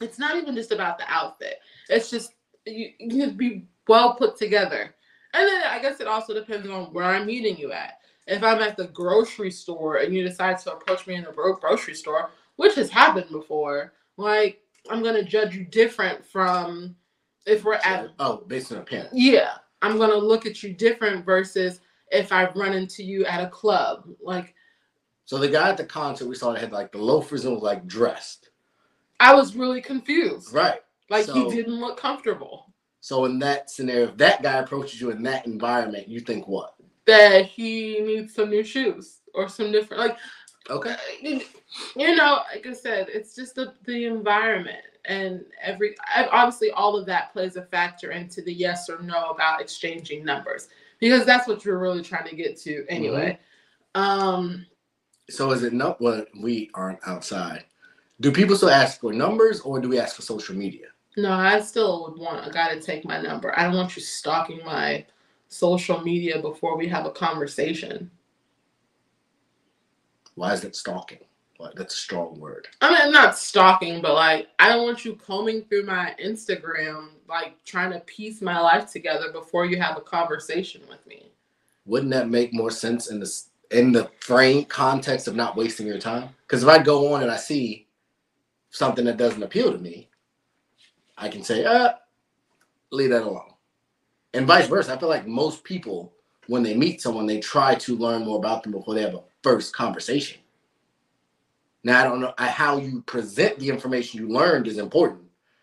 it's not even just about the outfit. It's just you, you need to be well put together. And then I guess it also depends on where I'm meeting you at. If I'm at the grocery store and you decide to approach me in the gro- grocery store, which has happened before, like I'm gonna judge you different from if we're at oh, based on appearance. yeah, I'm gonna look at you different versus if I run into you at a club. Like So the guy at the concert we saw that had like the loafers and was like dressed, I was really confused. right? Like So- he didn't look comfortable. So in that scenario, if that guy approaches you in that environment, you think what? that he needs some new shoes or some different like Okay. you you know like i said it's just the, the environment and every obviously all of that plays a factor into the yes or no about exchanging numbers because that's what you're really trying to get to anyway um So is it not what we aren't outside? Do people still ask for numbers or do we ask for social media? no i still would want a guy to take my number i don't want you stalking my social media before we have a conversation Why is that stalking? What that's a strong word. I mean, not stalking, but like, I don't want you combing through my Instagram, like trying to piece my life together before you have a conversation with me. Wouldn't that make more sense in the in the frame context of not wasting your time? Because if I go on and I see something that doesn't appeal to me, I can say, uh, leave that alone. And vice versa. I feel like most people, when they meet someone, they try to learn more about them before they have a first conversation. Now I don't know I, how you present the information you learned is important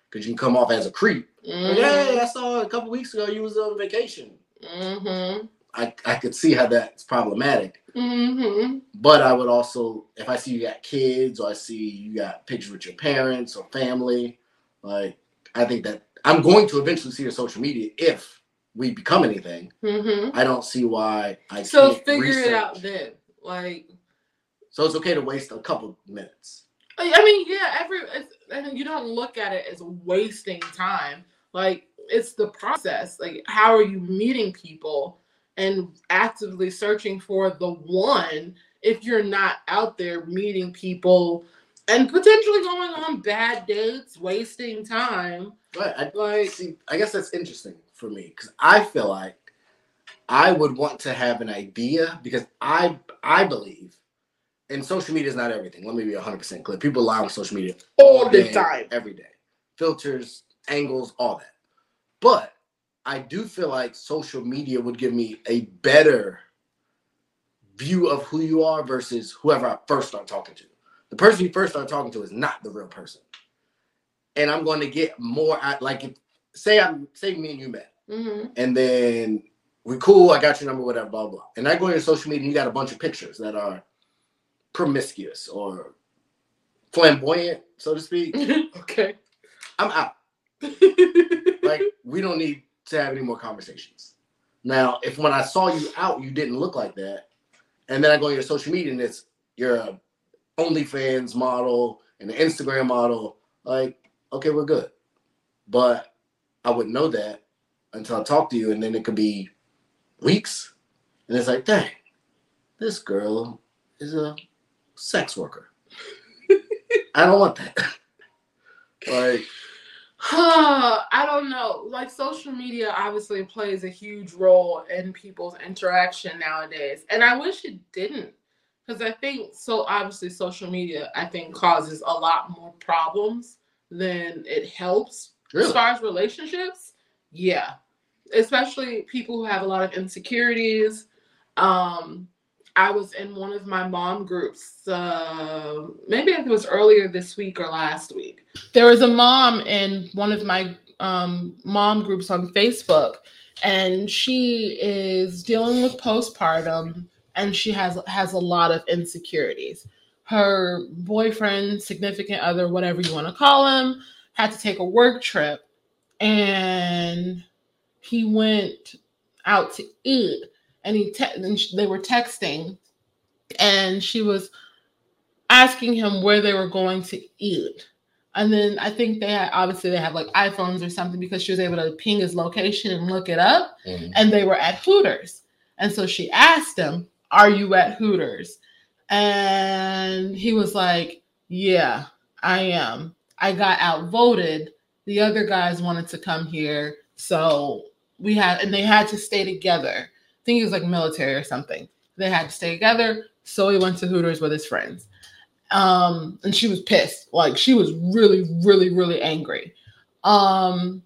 because you can come off as a creep. Like, hey, I saw a couple weeks ago you was on vacation. Mm-hmm. I, I could see how that's problematic. Mm-hmm. But I would also, if I see you got kids or I see you got pictures with your parents or family, like I think that I'm going to eventually see your social media if we become anything. Mm-hmm. I don't see why I So figure research. it out then. Like, So it's okay to waste a couple minutes. I mean, yeah, every you don't look at it as wasting time. Like, it's the process. Like, how are you meeting people and actively searching for the one if you're not out there meeting people and potentially going on bad dates, wasting time? But I Like, see. I guess that's interesting for me because I feel like I would want to have an idea because I I believe, and social media is not everything. Let me be 100 percent clear. People lie on social media all the day, time. every day, filters, angles, all that. But I do feel like social media would give me a better view of who you are versus whoever I first start talking to. The person you first start talking to is not the real person, and I'm going to get more. Like, if, say I'm say me and you met, hmm and then we cool. I got your number, whatever, blah blah. And I go on your social media, and you got a bunch of pictures that are promiscuous or flamboyant, so to speak. [laughs] okay. I'm out. [laughs] Like we don't need to have any more conversations. Now, if when I saw you out, you didn't look like that, and then I go on your social media and it's you're a OnlyFans model and an Instagram model, like okay, we're good. But I wouldn't know that until I talk to you, and then it could be weeks, and it's like, dang, this girl is a sex worker. [laughs] I don't want that. like [sighs] I don't know. Like social media obviously plays a huge role in people's interaction nowadays. And I wish it didn't. Because I think so obviously social media I think causes a lot more problems than it helps Really? as far as relationships. Yeah. Especially people who have a lot of insecurities. Um I was in one of my mom groups. Uh, maybe it was earlier this week or last week. There was a mom in one of my um, mom groups on Facebook, and she is dealing with postpartum, and she has has a lot of insecurities. Her boyfriend, significant other, whatever you want to call him, had to take a work trip, and he went out to eat and he te- and they were texting and she was asking him where they were going to eat. And then i think they had obviously they have like iphones or something because she was able to ping his location and look it up Mhm. and they were at hooters. And so she asked him are you at hooters? And he was like yeah i am. I got outvoted. The other guys wanted to come here so we had and they had to stay together I think he was like military or something. They had to stay together, so he went to Hooters with his friends. Um, and she was pissed. Like she was really, really, really angry. Um,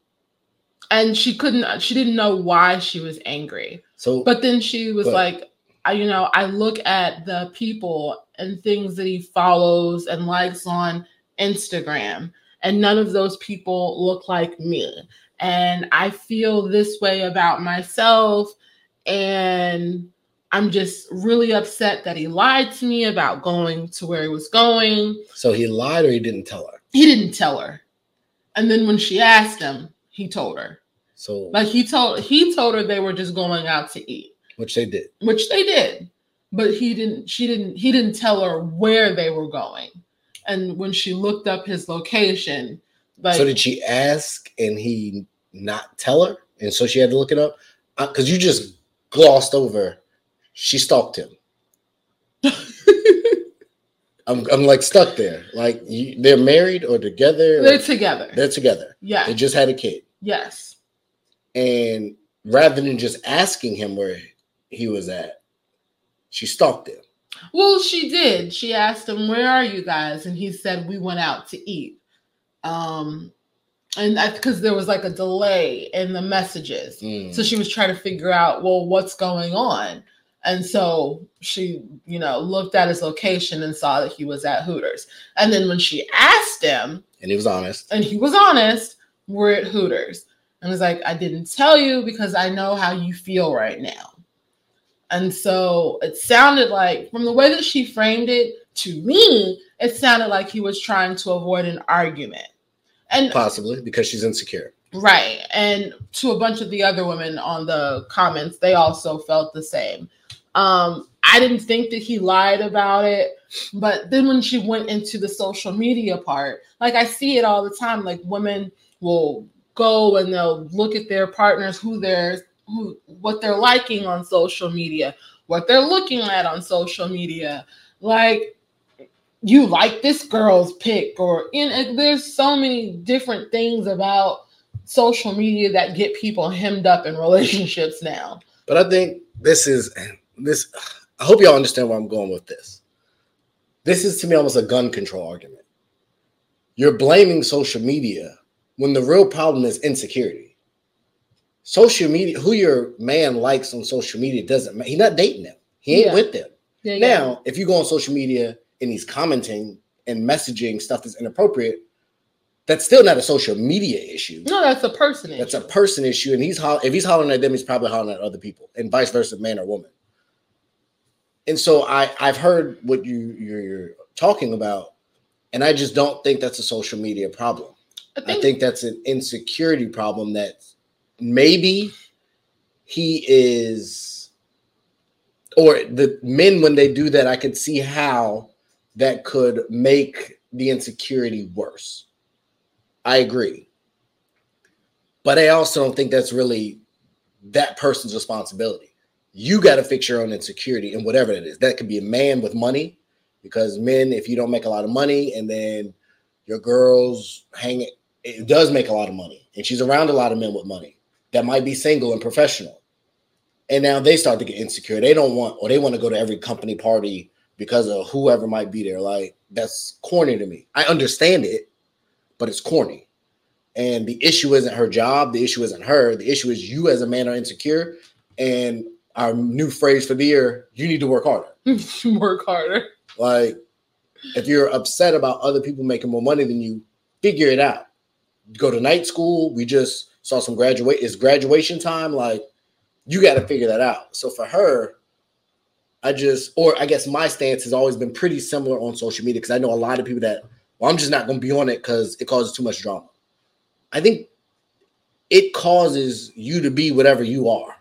and she couldn't. She didn't know why she was angry. So, But then she was But- like, I, you know, I look at the people and things that he follows and likes on Instagram, and none of those people look like me. And I feel this way about myself. And I'm just really upset that he lied to me about going to where he was going. so he lied or he didn't tell her. He didn't tell her. And then when she asked him, he told her. So, Like he told he told her they were just going out to eat which they did. which they did but he didn't she didn't he didn't tell her where they were going and when she looked up his location like so did she ask and he not tell her, and so she had to look it up? Uh, because you just glossed over. She stalked him. [laughs] I'm, I'm like stuck there. Like you, they're married or together. they're together they're together. yeah They just had a kid, yes and rather than just asking him where he was at, she stalked him. well she did she asked him where are you guys and he said we went out to eat um and because there was like a delay in the messages Mm. So she was trying to figure out, well, what's going on? And so she, you know, looked at his location and saw that he was at Hooters. And then when she asked him, and he was honest. and he was honest, we're at Hooters. And was like, I didn't tell you because I know how you feel right now. And so it sounded like, from the way that she framed it to me, it sounded like he was trying to avoid an argument. And Possibly because she's insecure. Right. And to a bunch of the other women on the comments, they also felt the same. Um, I didn't think that he lied about it, but then when she went into the social media part, like I see it all the time, like women will go and they'll look at their partners, who they're who what they're liking on social media, what they're looking at on social media. Like you like this girl's pic, or in there's so many different things about social media that get people hemmed up in [laughs] relationships now. But I think this is this. I hope y'all understand where I'm going with this. This is to me almost a gun control argument. You're blaming social media when the real problem is insecurity. Social media, who your man likes on social media doesn't matter. He's not dating them. He ain't Yeah. with them. Yeah, Now, if you go on social media and he's commenting and messaging stuff that's inappropriate, that's still not a social media issue. no, that's a person. Issue. That's issue. a person issue, and he's ho- if he's hollering at them, he's probably hollering at other people, and vice versa, man or woman. And so I I've heard what you you're, you're talking about, and I just don't think that's a social media problem. I I think, think that's an insecurity problem that maybe he is, or the men when they do that, I could see how that could make the insecurity worse. I agree. But I also don't think that's really that person's responsibility. You got to fix your own insecurity and whatever it is. That could be a man with money, because men, if you don't make a lot of money and then your girls hang it does make a lot of money, and she's around a lot of men with money that might be single and professional. And now they start to get insecure. They don't want, or they want to go to every company party because of whoever might be there. Like that's corny to me. I understand it, but it's corny. And the issue isn't her job. The issue isn't her. The issue is you as a man are insecure. And our new phrase for the year, you need to work harder. [laughs] work harder. Like if you're upset about other people making more money than you, figure it out. Go to night school. We just saw some graduate. It's graduation time. Like you got to figure that out. So for her, I just, or I guess my stance has always been pretty similar on social media because I know a lot of people that, well, I'm just not going to be on it because it causes too much drama. I think it causes you to be whatever you are.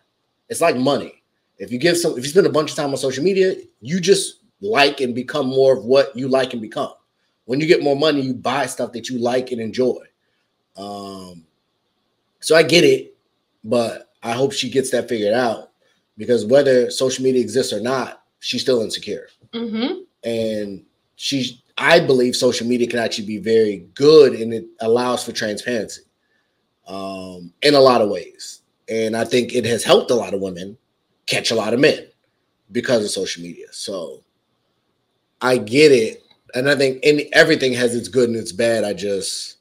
It's like money. If you give some, if you spend a bunch of time on social media, you just like and become more of what you like and become. When you get more money, you buy stuff that you like and enjoy. Um, so I get it, but I hope she gets that figured out because whether social media exists or not, she's still insecure. Mm-hmm. And she's, I believe social media can actually be very good and it allows for transparency um, in a lot of ways. And I think it has helped a lot of women catch a lot of men because of social media. So I get it. And I think in, everything has its good and its bad. I just,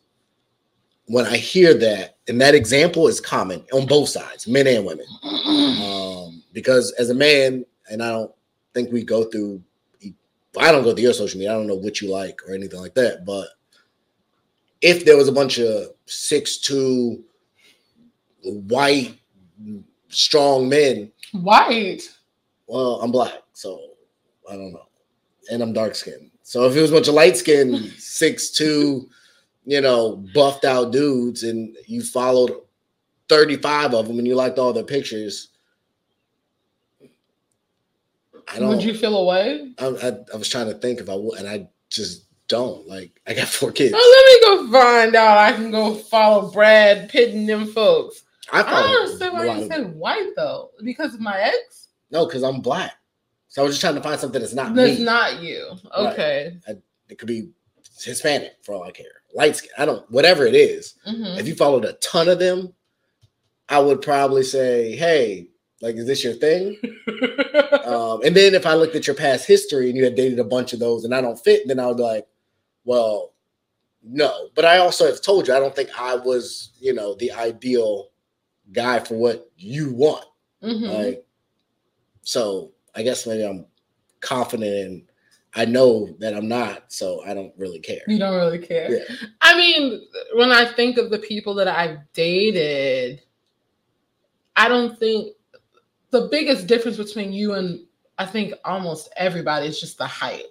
when I hear that, and that example is common on both sides, men and women. Um, [clears throat] because as a man, and I don't think we go through, I don't go through your social media. I don't know what you like or anything like that. But if there was a bunch of six two white strong men, White. well, I'm black, so I don't know, and I'm dark skinned. So if it was a bunch of light skinned [laughs] six two, you know, buffed out dudes, and you followed 35 of them and you liked all their pictures, I don't. Would you feel away? I, I, I was trying to think if I would, and I just don't. Like, I got four kids. Oh, let me go find out. I can go follow Brad Pitt and them folks. I, I don't understand why you said white though. Because of my ex? No, because I'm black. So I was just trying to find something that's not That's me. not you. Right. Okay. it could be Hispanic for all I care. Light skin. I don't. Whatever it is. Mhm. If you followed a ton of them, I would probably say, "Hey, like, is this your thing?" [laughs] um, and then if I looked at your past history and you had dated a bunch of those and I don't fit, then I would be like, "Well, no." But I also have told you I don't think I was, you know, the ideal guy for what you want. Mhm. Like, so I guess maybe I'm confident and I know that I'm not, so I don't really care. You don't really care. Yeah. I mean, when I think of the people that I've dated, I don't think the biggest difference between you and I think almost everybody is just the height.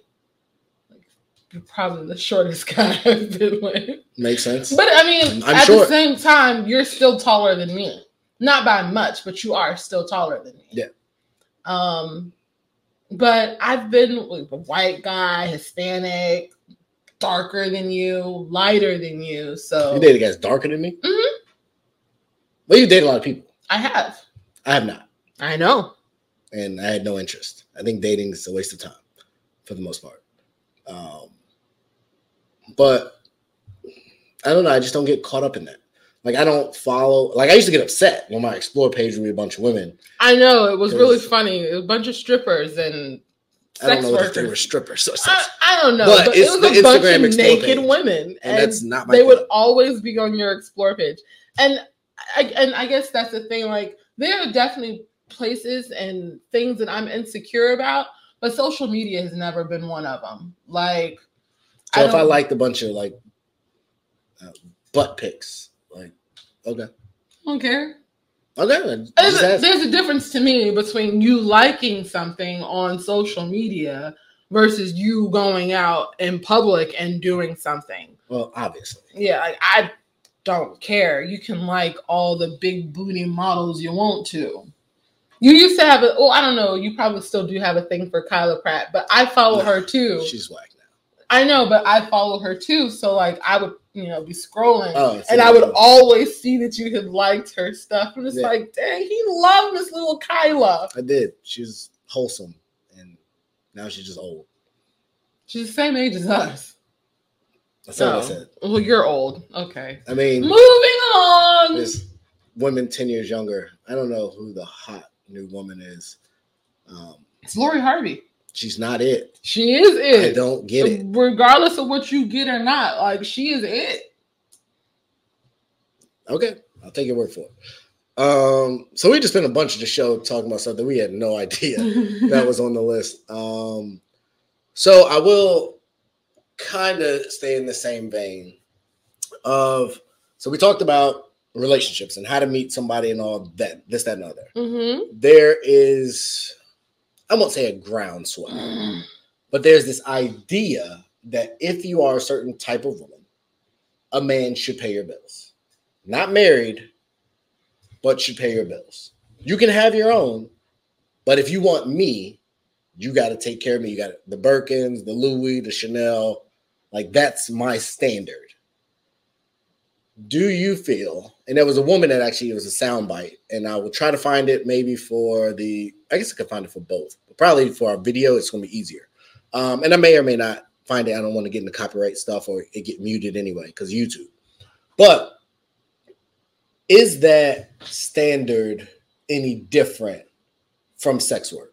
Like, you're probably the shortest [laughs] guy I've been with. Makes sense. But I mean, I'm at short. the same time, you're still taller than me. Not by much, but you are still taller than me. Yeah. Um, but I've been with a white guy, Hispanic, darker than you, lighter than you. So you dated guys darker than me? Mhm. Well, you date a lot of people. I have. I have not, I know. and I had no interest. I think dating is a waste of time for the most part. Um, but I don't know. I just don't get caught up in that. Like I don't follow. Like I used to get upset when my explore page would be a bunch of women. I know. It was really funny. It was a bunch of strippers and I don't sex know if they were workers. strippers. So, I, I don't know, But but, it's it was the a bunch of Explore naked page. women, and and that's not my. they would always be on your explore page and I, and I guess that's the thing like there are definitely places and things that i'm insecure about but social media has never been one of them like So if I liked a bunch of like uh, butt pics, like okay, I don't care. Okay, there's a, there's a difference to me between you liking something on social media versus you going out in public and doing something. Well, obviously, yeah, like, I don't care. You can like all the big booty models you want to. You used to have a oh, I don't know, you probably still do have a thing for Kyla Pratt, but I follow her [laughs] too. she's whack now. I know, but I follow her too. So like I would, you know, be scrolling Oh, and I would always see that you had liked her stuff. And it's Yeah. like, dang, he loved this little Kyla. I did. She's wholesome, and now she's just old. She's the same age as us. That's I Oh. said. Well, you're old. Okay. I mean, Moving on. there's women 10 years younger. I don't know who the hot new woman is. Um, It's Lori Harvey. she's not it. She is it. I don't get it. Regardless of what you get or not, like she is it. Okay, I'll take your word for it. Um, so we just spent a bunch of the show talking about something we had no idea [laughs] that was on the list. Um, so I will kind of stay in the same vein of so we talked about relationships and how to meet somebody and all that, this, that, and other. hmm There is, I won't say a groundswell, [sighs] but there's this idea that if you are a certain type of woman, a man should pay your bills. Not married, but should pay your bills. You can have your own, but if you want me, you got to take care of me. You got the Birkins, the Louis, the Chanel. Like that's my standard. Do you feel? And there was a woman that actually was a soundbite, and I will try to find it maybe for the. I guess I could find it for both, but probably for our video, it's going to be easier. Um, and I may or may not find it. I don't want to get into copyright stuff or it get muted anyway because YouTube. But is that standard any different from sex work?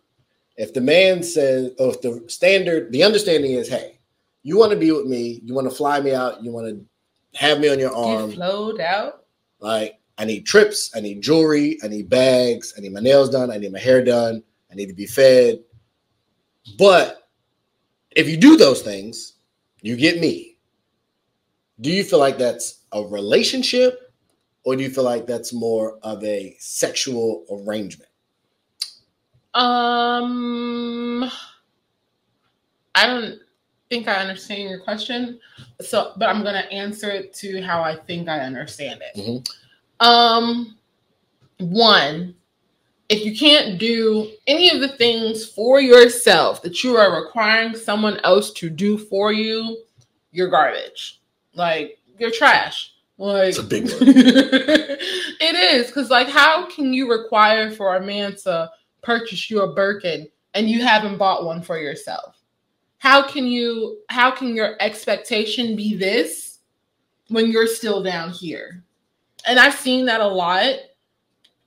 If the man says, or if the standard, the understanding is, hey, you want to be with me, you want to fly me out, you want to have me on your arm, You flowed out. like I need trips, I need jewelry, I need bags, I need my nails done, I need my hair done, I need to be fed. But if you do those things, you get me. Do you feel like that's a relationship or do you feel like that's more of a sexual arrangement? Um, I don't think I understand your question. So, but I'm gonna answer it to how I think I understand it. Mhm. Um, one, if you can't do any of the things for yourself that you are requiring someone else to do for you, you're garbage. Like you're trash. Like It's a big [laughs] word. it is because like how can you require for a man to purchase you a Birkin and you haven't bought one for yourself? How can you how can your expectation be this when you're still down here? And I've seen that a lot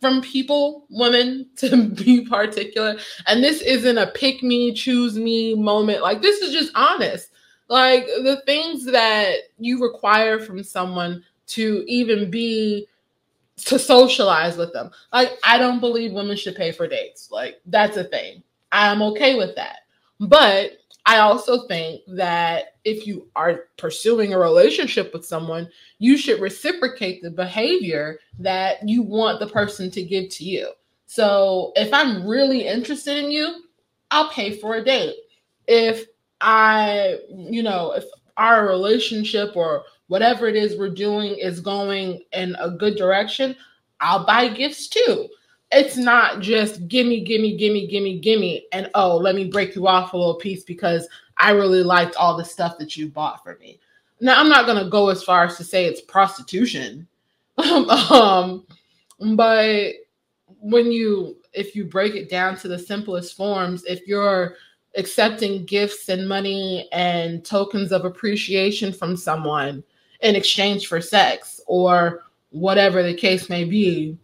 from people, women [laughs] to be particular. And this isn't a pick me, choose me moment. Like this is just honest. Like the things that you require from someone to even be to socialize with them. Like I don't believe women should pay for dates. Like that's a thing. I'm okay with that. But I also think that if you are pursuing a relationship with someone, you should reciprocate the behavior that you want the person to give to you. So if I'm really interested in you, I'll pay for a date. If I, you know, if our relationship or whatever it is we're doing is going in a good direction, I'll buy gifts too. It's not just gimme, gimme, gimme, gimme, gimme, and oh, let me break you off a little piece because I really liked all the stuff that you bought for me. Now, I'm not gonna go as far as to say it's prostitution, [laughs] um, but when you, if you break it down to the simplest forms, if you're accepting gifts and money and tokens of appreciation from someone in exchange for sex or whatever the case may be,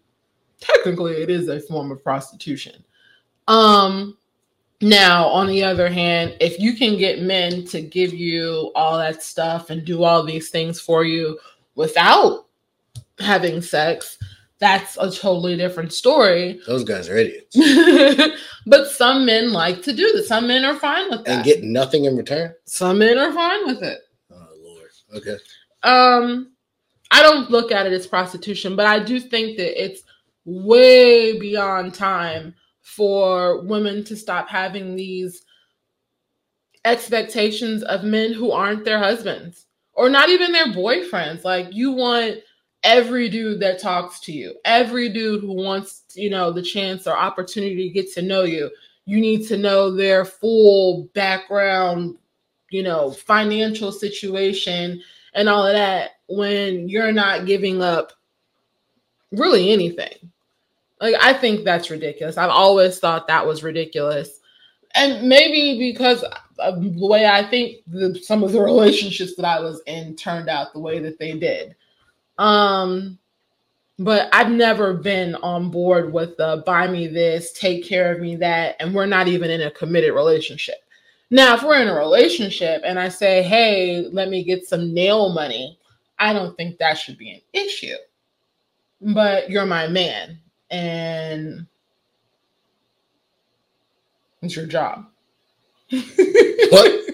technically it is a form of prostitution. Um now on the other hand, if you can get men to give you all that stuff and do all these things for you without having sex, that's a totally different story. Those guys are idiots. [laughs] but some men like to do this. Some men are fine with that. And get nothing in return? some men are fine with it. Oh, Lord. Okay. Um, I don't look at it as prostitution, but I do think that it's way beyond time for women to stop having these expectations of men who aren't their husbands or not even their boyfriends. Like you want every dude that talks to you, every dude who wants, you know, the chance or opportunity to get to know you. You need to know their full background, you know, financial situation and all of that when you're not giving up really anything. Like I think that's ridiculous. I've always thought that was ridiculous. and maybe because of the way I think the, some of the [laughs] relationships that I was in turned out the way that they did. Um, but I've never been on board with the buy me this, take care of me that, and we're not even in a committed relationship. Now, if we're in a relationship and I say, hey, let me get some nail money, I don't think that should be an issue. But you're my man, and it's your job. What? [laughs]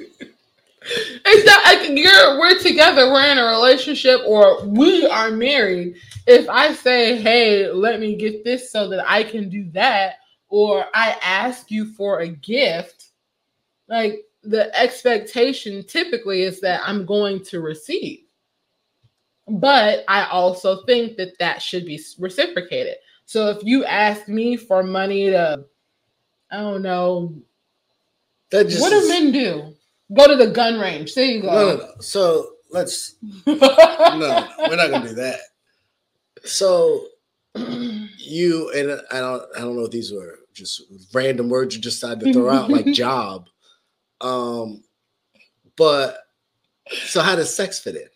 It's not like you're we're together, we're in a relationship, or we are married. If I say, hey, let me get this so that I can do that, or I ask you for a gift, like the expectation typically is that I'm going to receive. But I also think that that should be reciprocated. So if you ask me for money to, I don't know, That just what do men do? Go to the gun range. There you go. no, no, no. So let's [laughs] no, we're not gonna do that. So you and I don't I don't know if these were just random words you just decided to throw out like [laughs] job. Um but so how does sex fit in?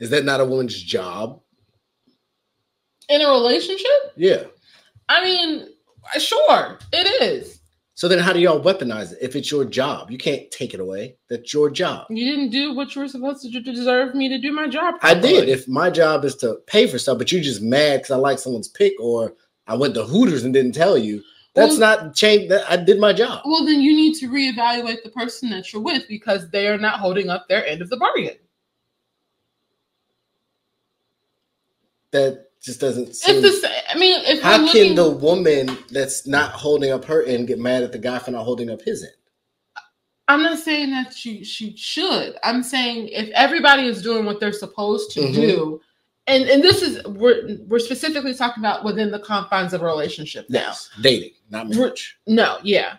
Is that not a woman's job? In a relationship? Yeah. I mean, sure, it is. So then how do y'all weaponize it if it's your job? You can't take it away. That's your job. You didn't do what you were supposed to do to deserve me to do my job. I did. If my job is to pay for stuff, but you're just mad because I like someone's pick or I went to Hooters and didn't tell you, that's Well- not change. That I did my job. Well, then you need to reevaluate the person that you're with because they are not holding up their end of the bargain. That just doesn't. It's Seem, the same. I mean, if how we're can looking, the woman that's not holding up her end get mad at the guy for not holding up his end? I'm not saying that she she should. I'm saying if everybody is doing what they're supposed to Mhm. do, and and this is we're we're specifically talking about within the confines of a relationship now. Yes, dating, not marriage. No, yeah,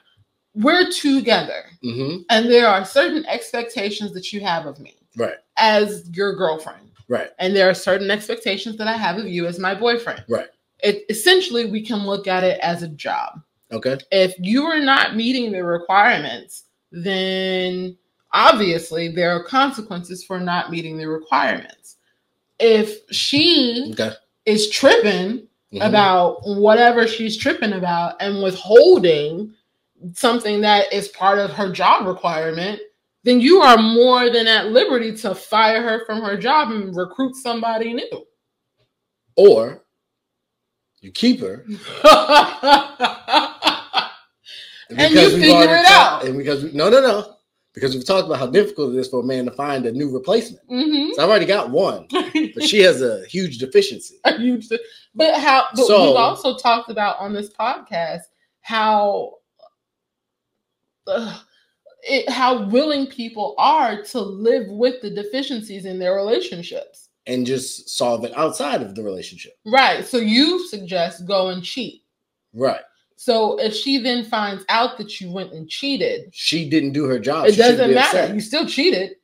we're together, Mm-hmm. and there are certain expectations that you have of me Right, as your girlfriend, right, and there are certain expectations that I have of you as my boyfriend. right. It essentially we can look at it as a job. Okay, if you are not meeting the requirements, then obviously there are consequences for not meeting the requirements. If she okay. is tripping Mhm. about whatever she's tripping about and withholding something that is part of her job requirement, then you are more than at liberty to fire her from her job and recruit somebody new. or you keep her [laughs] And you figure it talked- out. and because we, no, no, no, because we've talked about how difficult it is for a man to find a new replacement. Mhm. So I've already got one, but she has a huge deficiency. [laughs] a huge thi- but how but So- we've also talked about on this podcast how uh, it, how willing people are to live with the deficiencies in their relationships and just solve it outside of the relationship. right so you suggest go and cheat Right. so if she then finds out that you went and cheated She didn't do her job. it She doesn't matter upset. you still cheated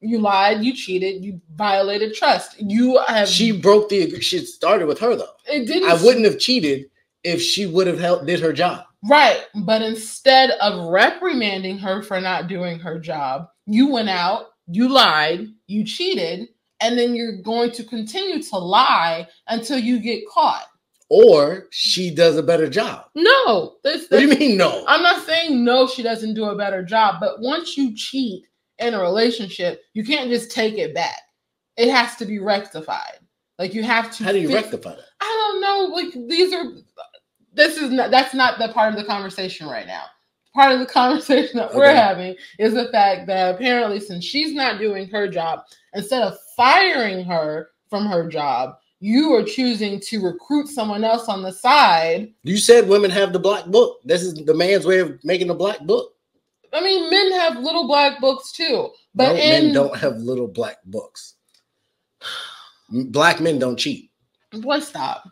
you lied you cheated you violated trust you have She broke the. She started with her though. it didn't I wouldn't have cheated if she would have helped did her job. Right. But instead of reprimanding her for not doing her job, you went out, you lied, you cheated, and then you're going to continue to lie until you get caught. Or she does a better job. No, What do you mean no? I'm not saying no, she doesn't do a better job, but once you cheat in a relationship, you can't just take it back. It has to be rectified. Like you have to. How do you fix- rectify that? I don't know. Like these are. This is not. That's not the part of the conversation right now. Part of the [laughs] conversation that we're having is the fact that apparently, since she's not doing her job, instead of firing her from her job, you are choosing to recruit someone else on the side. You said women have the black book. This is the man's way of making a black book. I mean, men have little black books too, but no, in men don't have little black books. [sighs] Black men don't cheat. Boy, stop.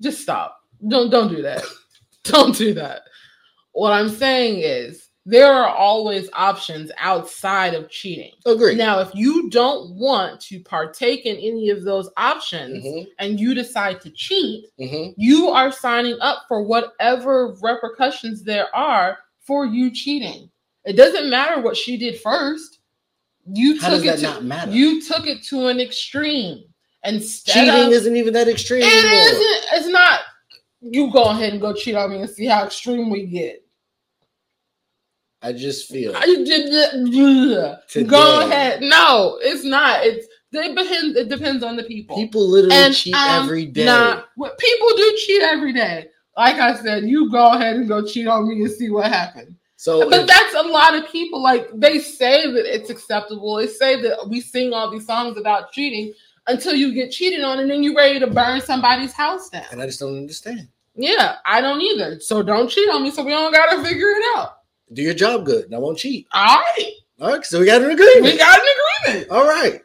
Just stop. Don't don't do that. [laughs] don't do that. What I'm saying is there are always options outside of cheating. Agree. Now, if you don't want to partake in any of those options Mhm, and you decide to cheat, mhm. you are signing up for whatever repercussions there are for you cheating. It doesn't matter what she did first. You How took does it that to, not matter? You took it to an extreme. Instead Cheating of, isn't even that extreme it anymore. isn't. It's not. You go ahead and go cheat on me and see how extreme we get. I just feel I Today. Go ahead. No, it's not. It's it depends. It depends on the people. people literally and cheat I'm every day. Not, what people do cheat every day. Like I said, you go ahead and go cheat on me and see what happens. So But if- that's a lot of people. Like they say that it's acceptable. They say that we sing all these songs about cheating until you get cheated on, and then you're ready to burn somebody's house down. and I just don't understand. Yeah, I don't either. So don't cheat on me. So we don't gotta figure it out. Do your job good, and I won't cheat. All right, All right, so we got an agreement. we got an agreement. All right.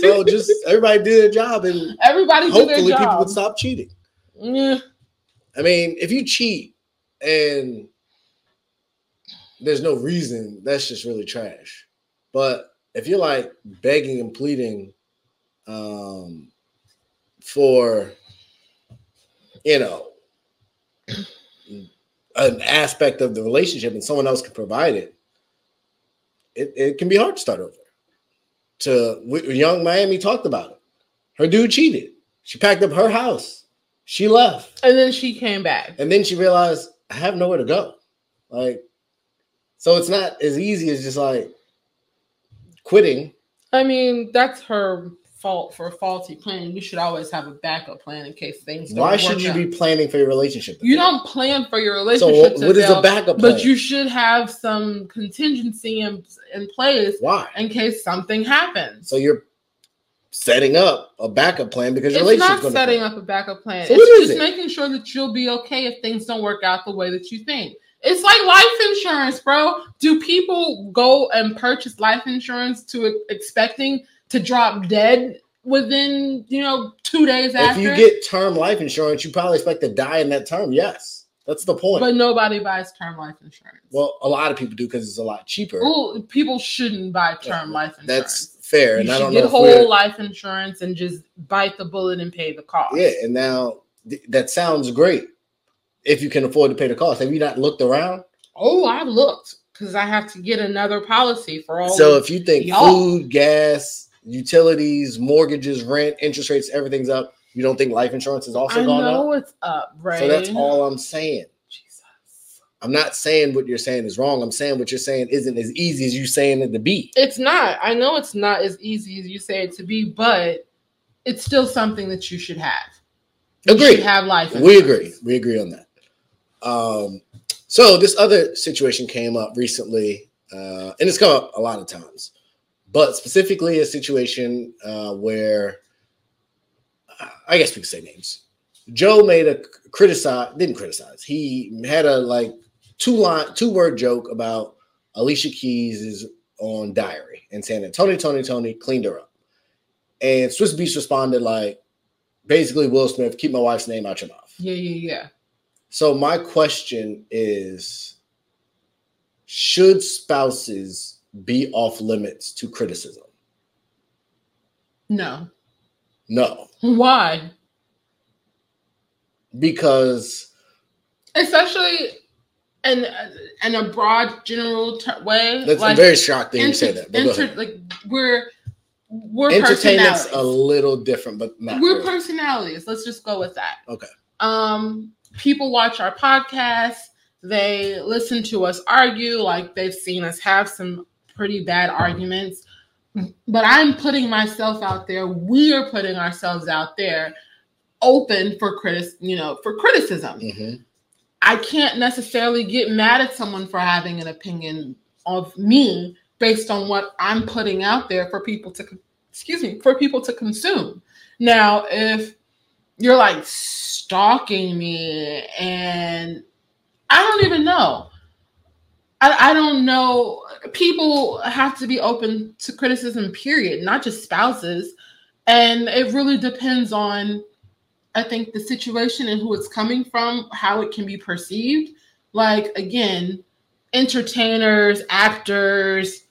So just [laughs] everybody do their job, and Everybody do hopefully their people would stop cheating. Yeah. I mean, if you cheat and there's no reason, that's just really trash. But if you're like begging and pleading um, for, you know, an aspect of the relationship and someone else can provide it, it, it can be hard to start over. To Yung Miami talked about it. Her dude cheated. She packed up her house. She left. And then she came back. And then she realized I have nowhere to go. Like, so it's not as easy as just like quitting. I mean, that's her fault for a faulty planning. You should always have a backup plan in case things don't Why should you out. be planning for your relationship? You don't plan for your So relationship what, to what is a backup plan? but you should have some contingency in, in place Why? in case something happens. So you're setting up a backup plan because your it's not setting up a backup plan. So it's just it? making sure that you'll be okay if things don't work out the way that you think. It's like life insurance, bro. Do people go and purchase life insurance to expecting to drop dead within, you know, two days If after? you get term life insurance, you probably expect to die in that term. Yes, that's the point. but nobody buys term life insurance. well, a lot of people do because it's a lot cheaper. Well, people shouldn't buy term Yeah, life insurance. That's fair, you and I don't get know if whole life insurance and just bite the bullet and pay the cost. Yeah, and now th- that sounds great if you can afford to pay the cost. Have you not looked around? Oh, I've looked because I have to get another policy for all. So if you think y'all. food, gas, utilities, mortgages, rent, interest rates, everything's up, you don't think life insurance is also I gone up? know it's up, right? So that's all I'm saying. Jesus. I'm not saying what you're saying is wrong. I'm saying what you're saying isn't as easy as you saying it to be. It's not. I know it's not as easy as you say it to be, but it's still something that you should have. You should have life. We agree. We agree on that. Um, so this other situation came up recently, uh, and it's come up a lot of times, but specifically a situation uh, where I guess we could say names. Joe made a criticize, didn't criticize. He had a like two line, two word joke about Alicia Keys is on Diary and saying that Tony, Tony, Tony cleaned her up, and Swizz Beatz responded like, basically Will Smith, keep my wife's name out your mouth. Yeah, yeah, yeah. So my question is should spouses be off limits to criticism? No. No, Why? because Especially in in a broad general ter- way. that's like, very shocked that you say that. Ahead. like we're we're Entertainment's a little different, but not we're really. personalities. Let's just go with that. Okay. Um, people watch our podcast. They listen to us argue. Like they've seen us have some pretty bad arguments. But I'm putting myself out there. We are putting ourselves out there, open for critic, you know, for criticism. Mhm. I can't necessarily get mad at someone for having an opinion of me based on what I'm putting out there for people to excuse me, for people to consume. Now, if you're like stalking me and I don't even know. I, I don't know. People have to be open to criticism, period, not just spouses. And it really depends on I think the situation and who it's coming from, how it can be perceived. Like again, entertainers, actors.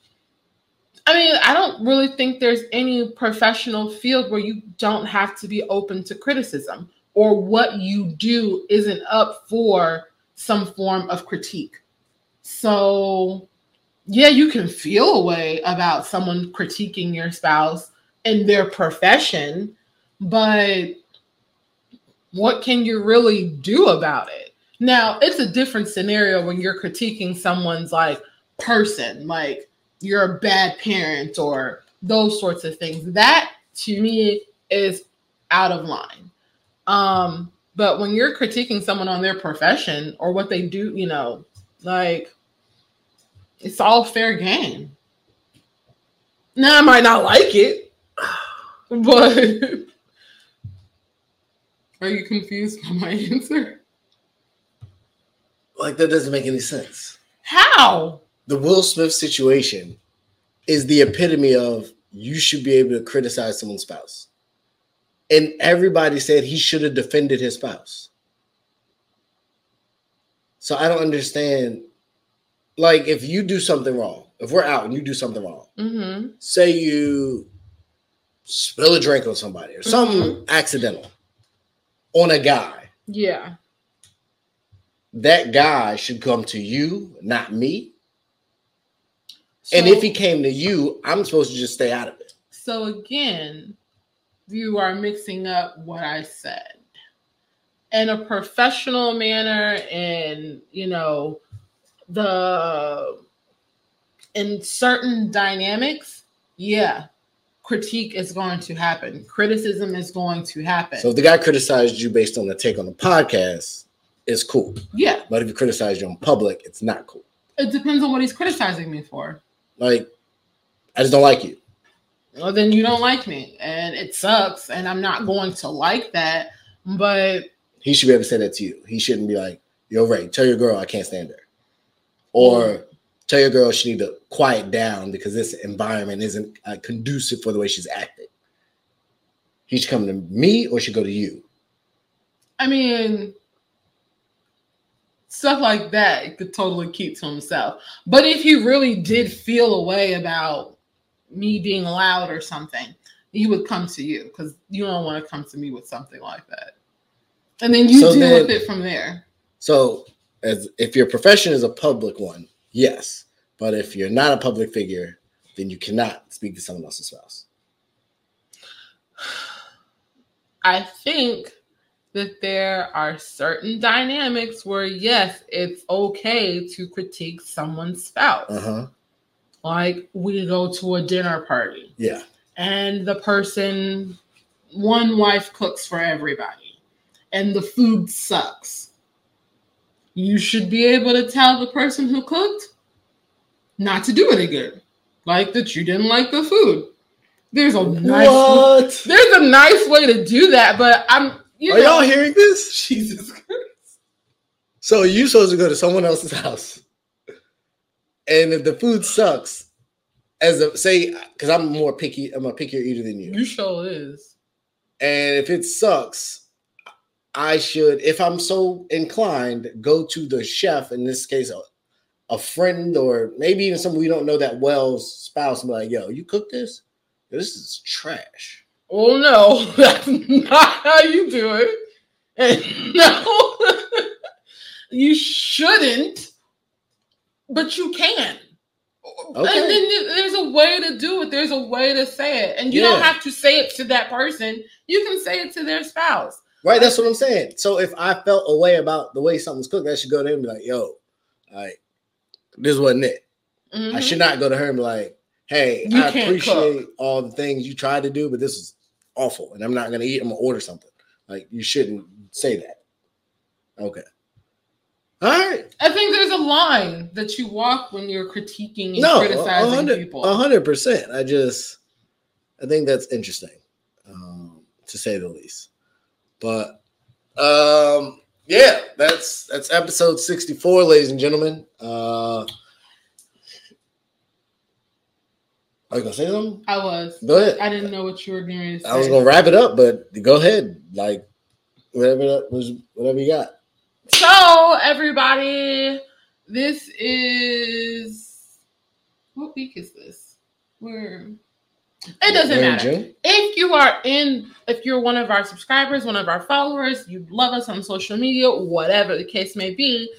I mean, I don't really think there's any professional field where you don't have to be open to criticism or what you do isn't up for some form of critique. So, yeah, you can feel a way about someone critiquing your spouse in their profession, but what can you really do about it? Now, it's a different scenario when you're critiquing someone's like person, like you're a bad parent or those sorts of things. That to me is out of line. Um, but when you're critiquing someone on their profession or what they do, you know, like it's all fair game. Now I might not like it, [sighs] but [laughs] are you confused by my [laughs] answer? Like that doesn't make any sense. How? The Will Smith situation is the epitome of you should be able to criticize someone's spouse. And everybody said he should have defended his spouse. So I don't understand. Like, if you do something wrong, if we're out and you do something wrong, Mm-hmm. say you spill a drink on somebody or something accidental on a guy, Yeah. that guy should come to you, not me. and if he came to you, I'm supposed to just stay out of it. So again, you are mixing up what I said. In a professional manner and you know the in certain dynamics, yeah, critique is going to happen. Criticism is going to happen. So if the guy criticized you based on the take on the podcast, it's cool. yeah, But if he criticized you in public, it's not cool. it depends on what he's criticizing me for. Like, I just don't like you. well then you don't like me and it sucks and i'm not going to like that but He should be able to say that to you. He shouldn't be like, "Yo, Ray, tell your girl I can't stand her," or tell your girl she need to quiet down because this environment isn't uh, conducive for the way she's acting. He should come to me or should go to you. i mean stuff like that could totally keep to himself but if he really did feel a way about me being loud or something he would come to you because you don't want to come to me with something like that and then you So deal then- with it from there So, as if your profession is a public one, yes. But if you're not a public figure, then you cannot speak to someone else's spouse. I think that there are certain dynamics where, yes, it's okay to critique someone's spouse. Uh huh. Like we go to a dinner party Yeah. and the person, one wife cooks for everybody and the food sucks. You should be able to tell the person who cooked not to do it again. Like that you didn't like the food. There's a nice What? there's a nice way to do that, but I'm you Are know y'all hearing this? [laughs] Jesus Christ. So you supposed to go to someone else's house, and if the food sucks, as a say, because I'm more picky, I'm a pickier eater than you, You sure is. and if it sucks, I should, if I'm so inclined, go to the chef. In this case, a, a friend or maybe even someone we don't know that well's spouse, and be like, "Yo, you cook this? This is trash." Oh no, [laughs] that's not how you do it. And [laughs] no, [laughs] you shouldn't, but you can. Okay. And then there's a way to do it. There's a way to say it. And you don't have to say it to that person. You can say it to their spouse. Right, that's what I'm saying. So if I felt a way about the way something's cooked, I should go to him and be like, "Yo, like this wasn't it." I Mhm. should not go to her and be like, "Hey, You I appreciate all the things you tried to do, but this is awful, and I'm not gonna eat. I'm gonna order something." Like you shouldn't say that. Okay. All right. I think there's a line that you walk when you're critiquing and No, criticizing hundred, people. a hundred percent. I just, I think that's interesting, um, to say the least. But, um, yeah, that's that's episode sixty four, ladies and gentlemen. Uh, are you gonna say something? I was. Go ahead. I didn't know what you were going to say. I was gonna wrap it up, but go ahead. Like whatever that was, whatever you got. So, everybody, This is what week is this? Where it doesn't matter. If you are in, if you're one of our subscribers, one of our followers, you love us on social media, whatever the case may be,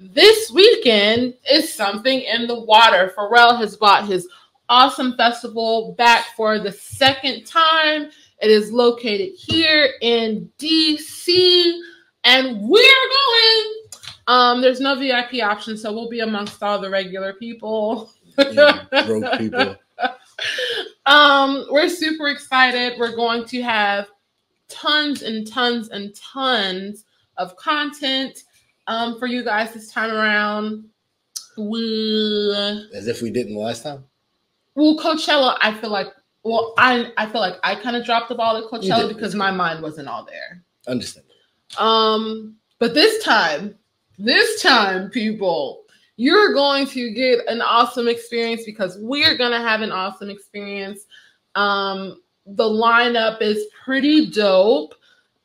this weekend is something in the water. Pharrell has bought his awesome festival back for the second time. It is located here in DC, and we're going. Um, there's no VIP option, so we'll be amongst all the regular people. Yeah, broke [laughs] people. Um, we're super excited. We're going to have tons and tons and tons of content um, for you guys this time around. We As if we didn't last time. well, Coachella. I feel like well, I I feel like I kind of dropped the ball at Coachella because my mind wasn't all there. Understand. Um, but this time, this time, people, you're going to get an awesome experience because we're gonna have an awesome experience. Um, the lineup is pretty dope.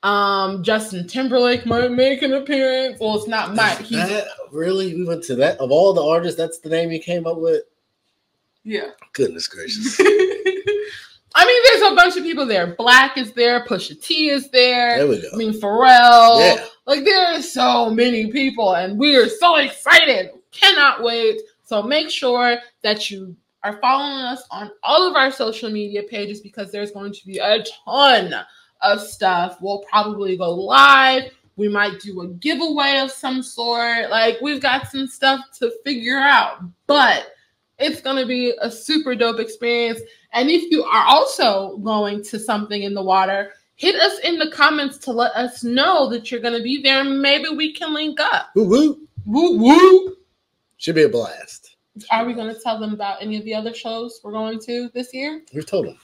Um, Justin Timberlake might make an appearance. Well, it's not Mike. That, really? We went to that? Of all the artists, that's the name you came up with? yeah. Goodness gracious. [laughs] I mean, there's a bunch of people there. Black is there. Pusha T is there. There we go. I mean, Pharrell. Yeah. Like there are so many people, and we are so excited. Cannot wait. So make sure that you are following us on all of our social media pages because there's going to be a ton of stuff. We'll probably go live. We might do a giveaway of some sort. Like we've got some stuff to figure out, but it's going to be a super dope experience. And if you are also going to something in the water, hit us in the comments to let us know that you're going to be there. Maybe we can link up. Woo woo. Woo woo. Should be a blast. Are we going to tell them about any of the other shows we're going to this year? We've told them.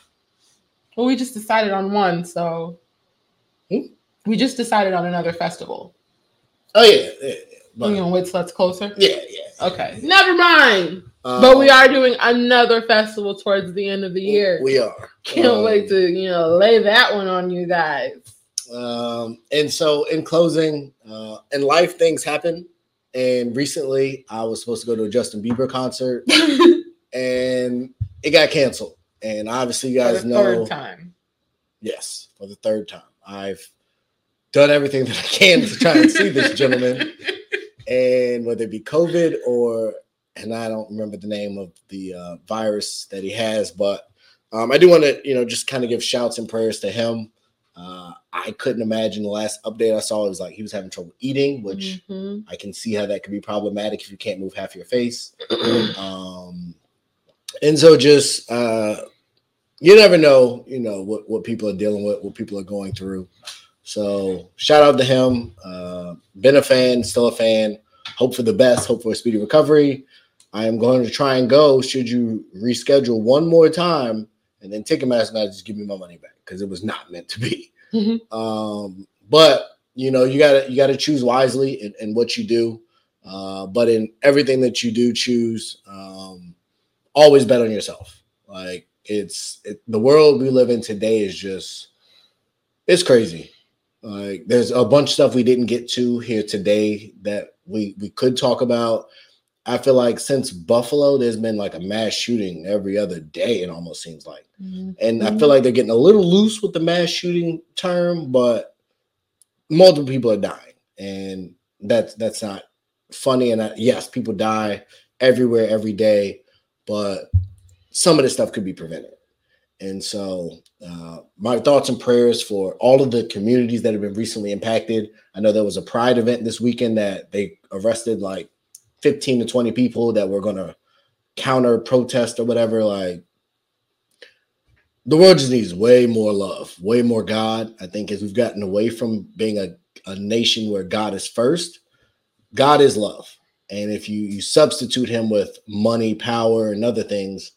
Well, we just decided on one, so Hmm? we just decided on another festival. Oh, yeah. yeah, yeah. But, going to wait till that's closer. yeah, yeah. Okay, never mind. Um, but we are doing another festival towards the end of the year. We are. Can't Um, wait to you know lay that one on you guys. Um, and so, in closing, uh, in life, things happen. And recently, I was supposed to go to a Justin Bieber concert, [laughs] and it got canceled. And obviously, you For guys the know, third time. yes, for the third time, I've done everything [laughs] that I can to try and see this gentleman. [laughs] And whether it be COVID or, and I don't remember the name of the uh, virus that he has, but um, I do want to, you know, just kind of give shouts and prayers to him. Uh, I couldn't imagine the last update I saw. It was like he was having trouble eating, which Mhm. I can see how that could be problematic if you can't move half your face. [clears throat] um, and so just uh, you never know, you know what what people are dealing with, what people are going through. So shout out to him. Uh, been a fan, still a fan. Hope for the best. Hope for a speedy recovery. I am going to try and go. Should you reschedule one more time, and then take a Ticketmaster not just give me my money back because it was not meant to be. Mhm. Um, but you know, you gotta you gotta choose wisely in, in what you do. Uh, but in everything that you do choose, um, always bet on yourself. Like it's it, the world we live in today is just it's crazy. Like there's a bunch of stuff we didn't get to here today that we we could talk about. I feel like since Buffalo, there's been like a mass shooting every other day. It almost seems like. And I feel like they're getting a little loose with the mass shooting term, but multiple people are dying, and that's that's not funny. And I, yes, people die everywhere every day, but some of this stuff could be prevented. And so, uh, my thoughts and prayers for all of the communities that have been recently impacted. I know there was a Pride event this weekend that they arrested like 15 to 20 people that were going to counter protest or whatever. Like, the world just needs way more love, way more God. I think as we've gotten away from being a, a nation where God is first, God is love. And if you, you substitute him with money, power, and other things,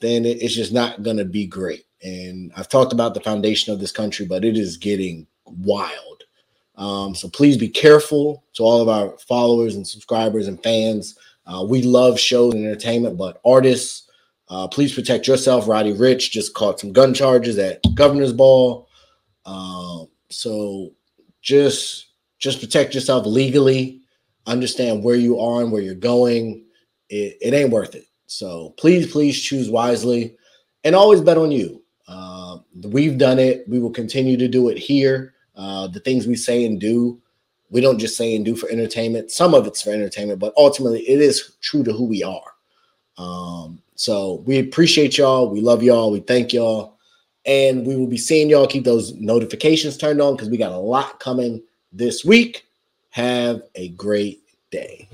then it- it's just not going to be great. And I've talked about the foundation of this country, but it is getting wild. Um, so please be careful to all of our followers and subscribers and fans. Uh, we love shows and entertainment, but artists, uh, please protect yourself. Roddy Ricch just caught some gun charges at Governor's Ball. Um, so just just protect yourself legally. understand where you are and where you're going, it, it ain't worth it. So please, please choose wisely and always bet on you. Uh, we've done it. We will continue to do it here. Uh, the things we say and do, we don't just say and do for entertainment. Some of it's for entertainment, but ultimately it is true to who we are. Um, so we appreciate y'all. We love y'all. We thank y'all. And we will be seeing y'all. Keep those notifications turned on because we got a lot coming this week. Have a great day.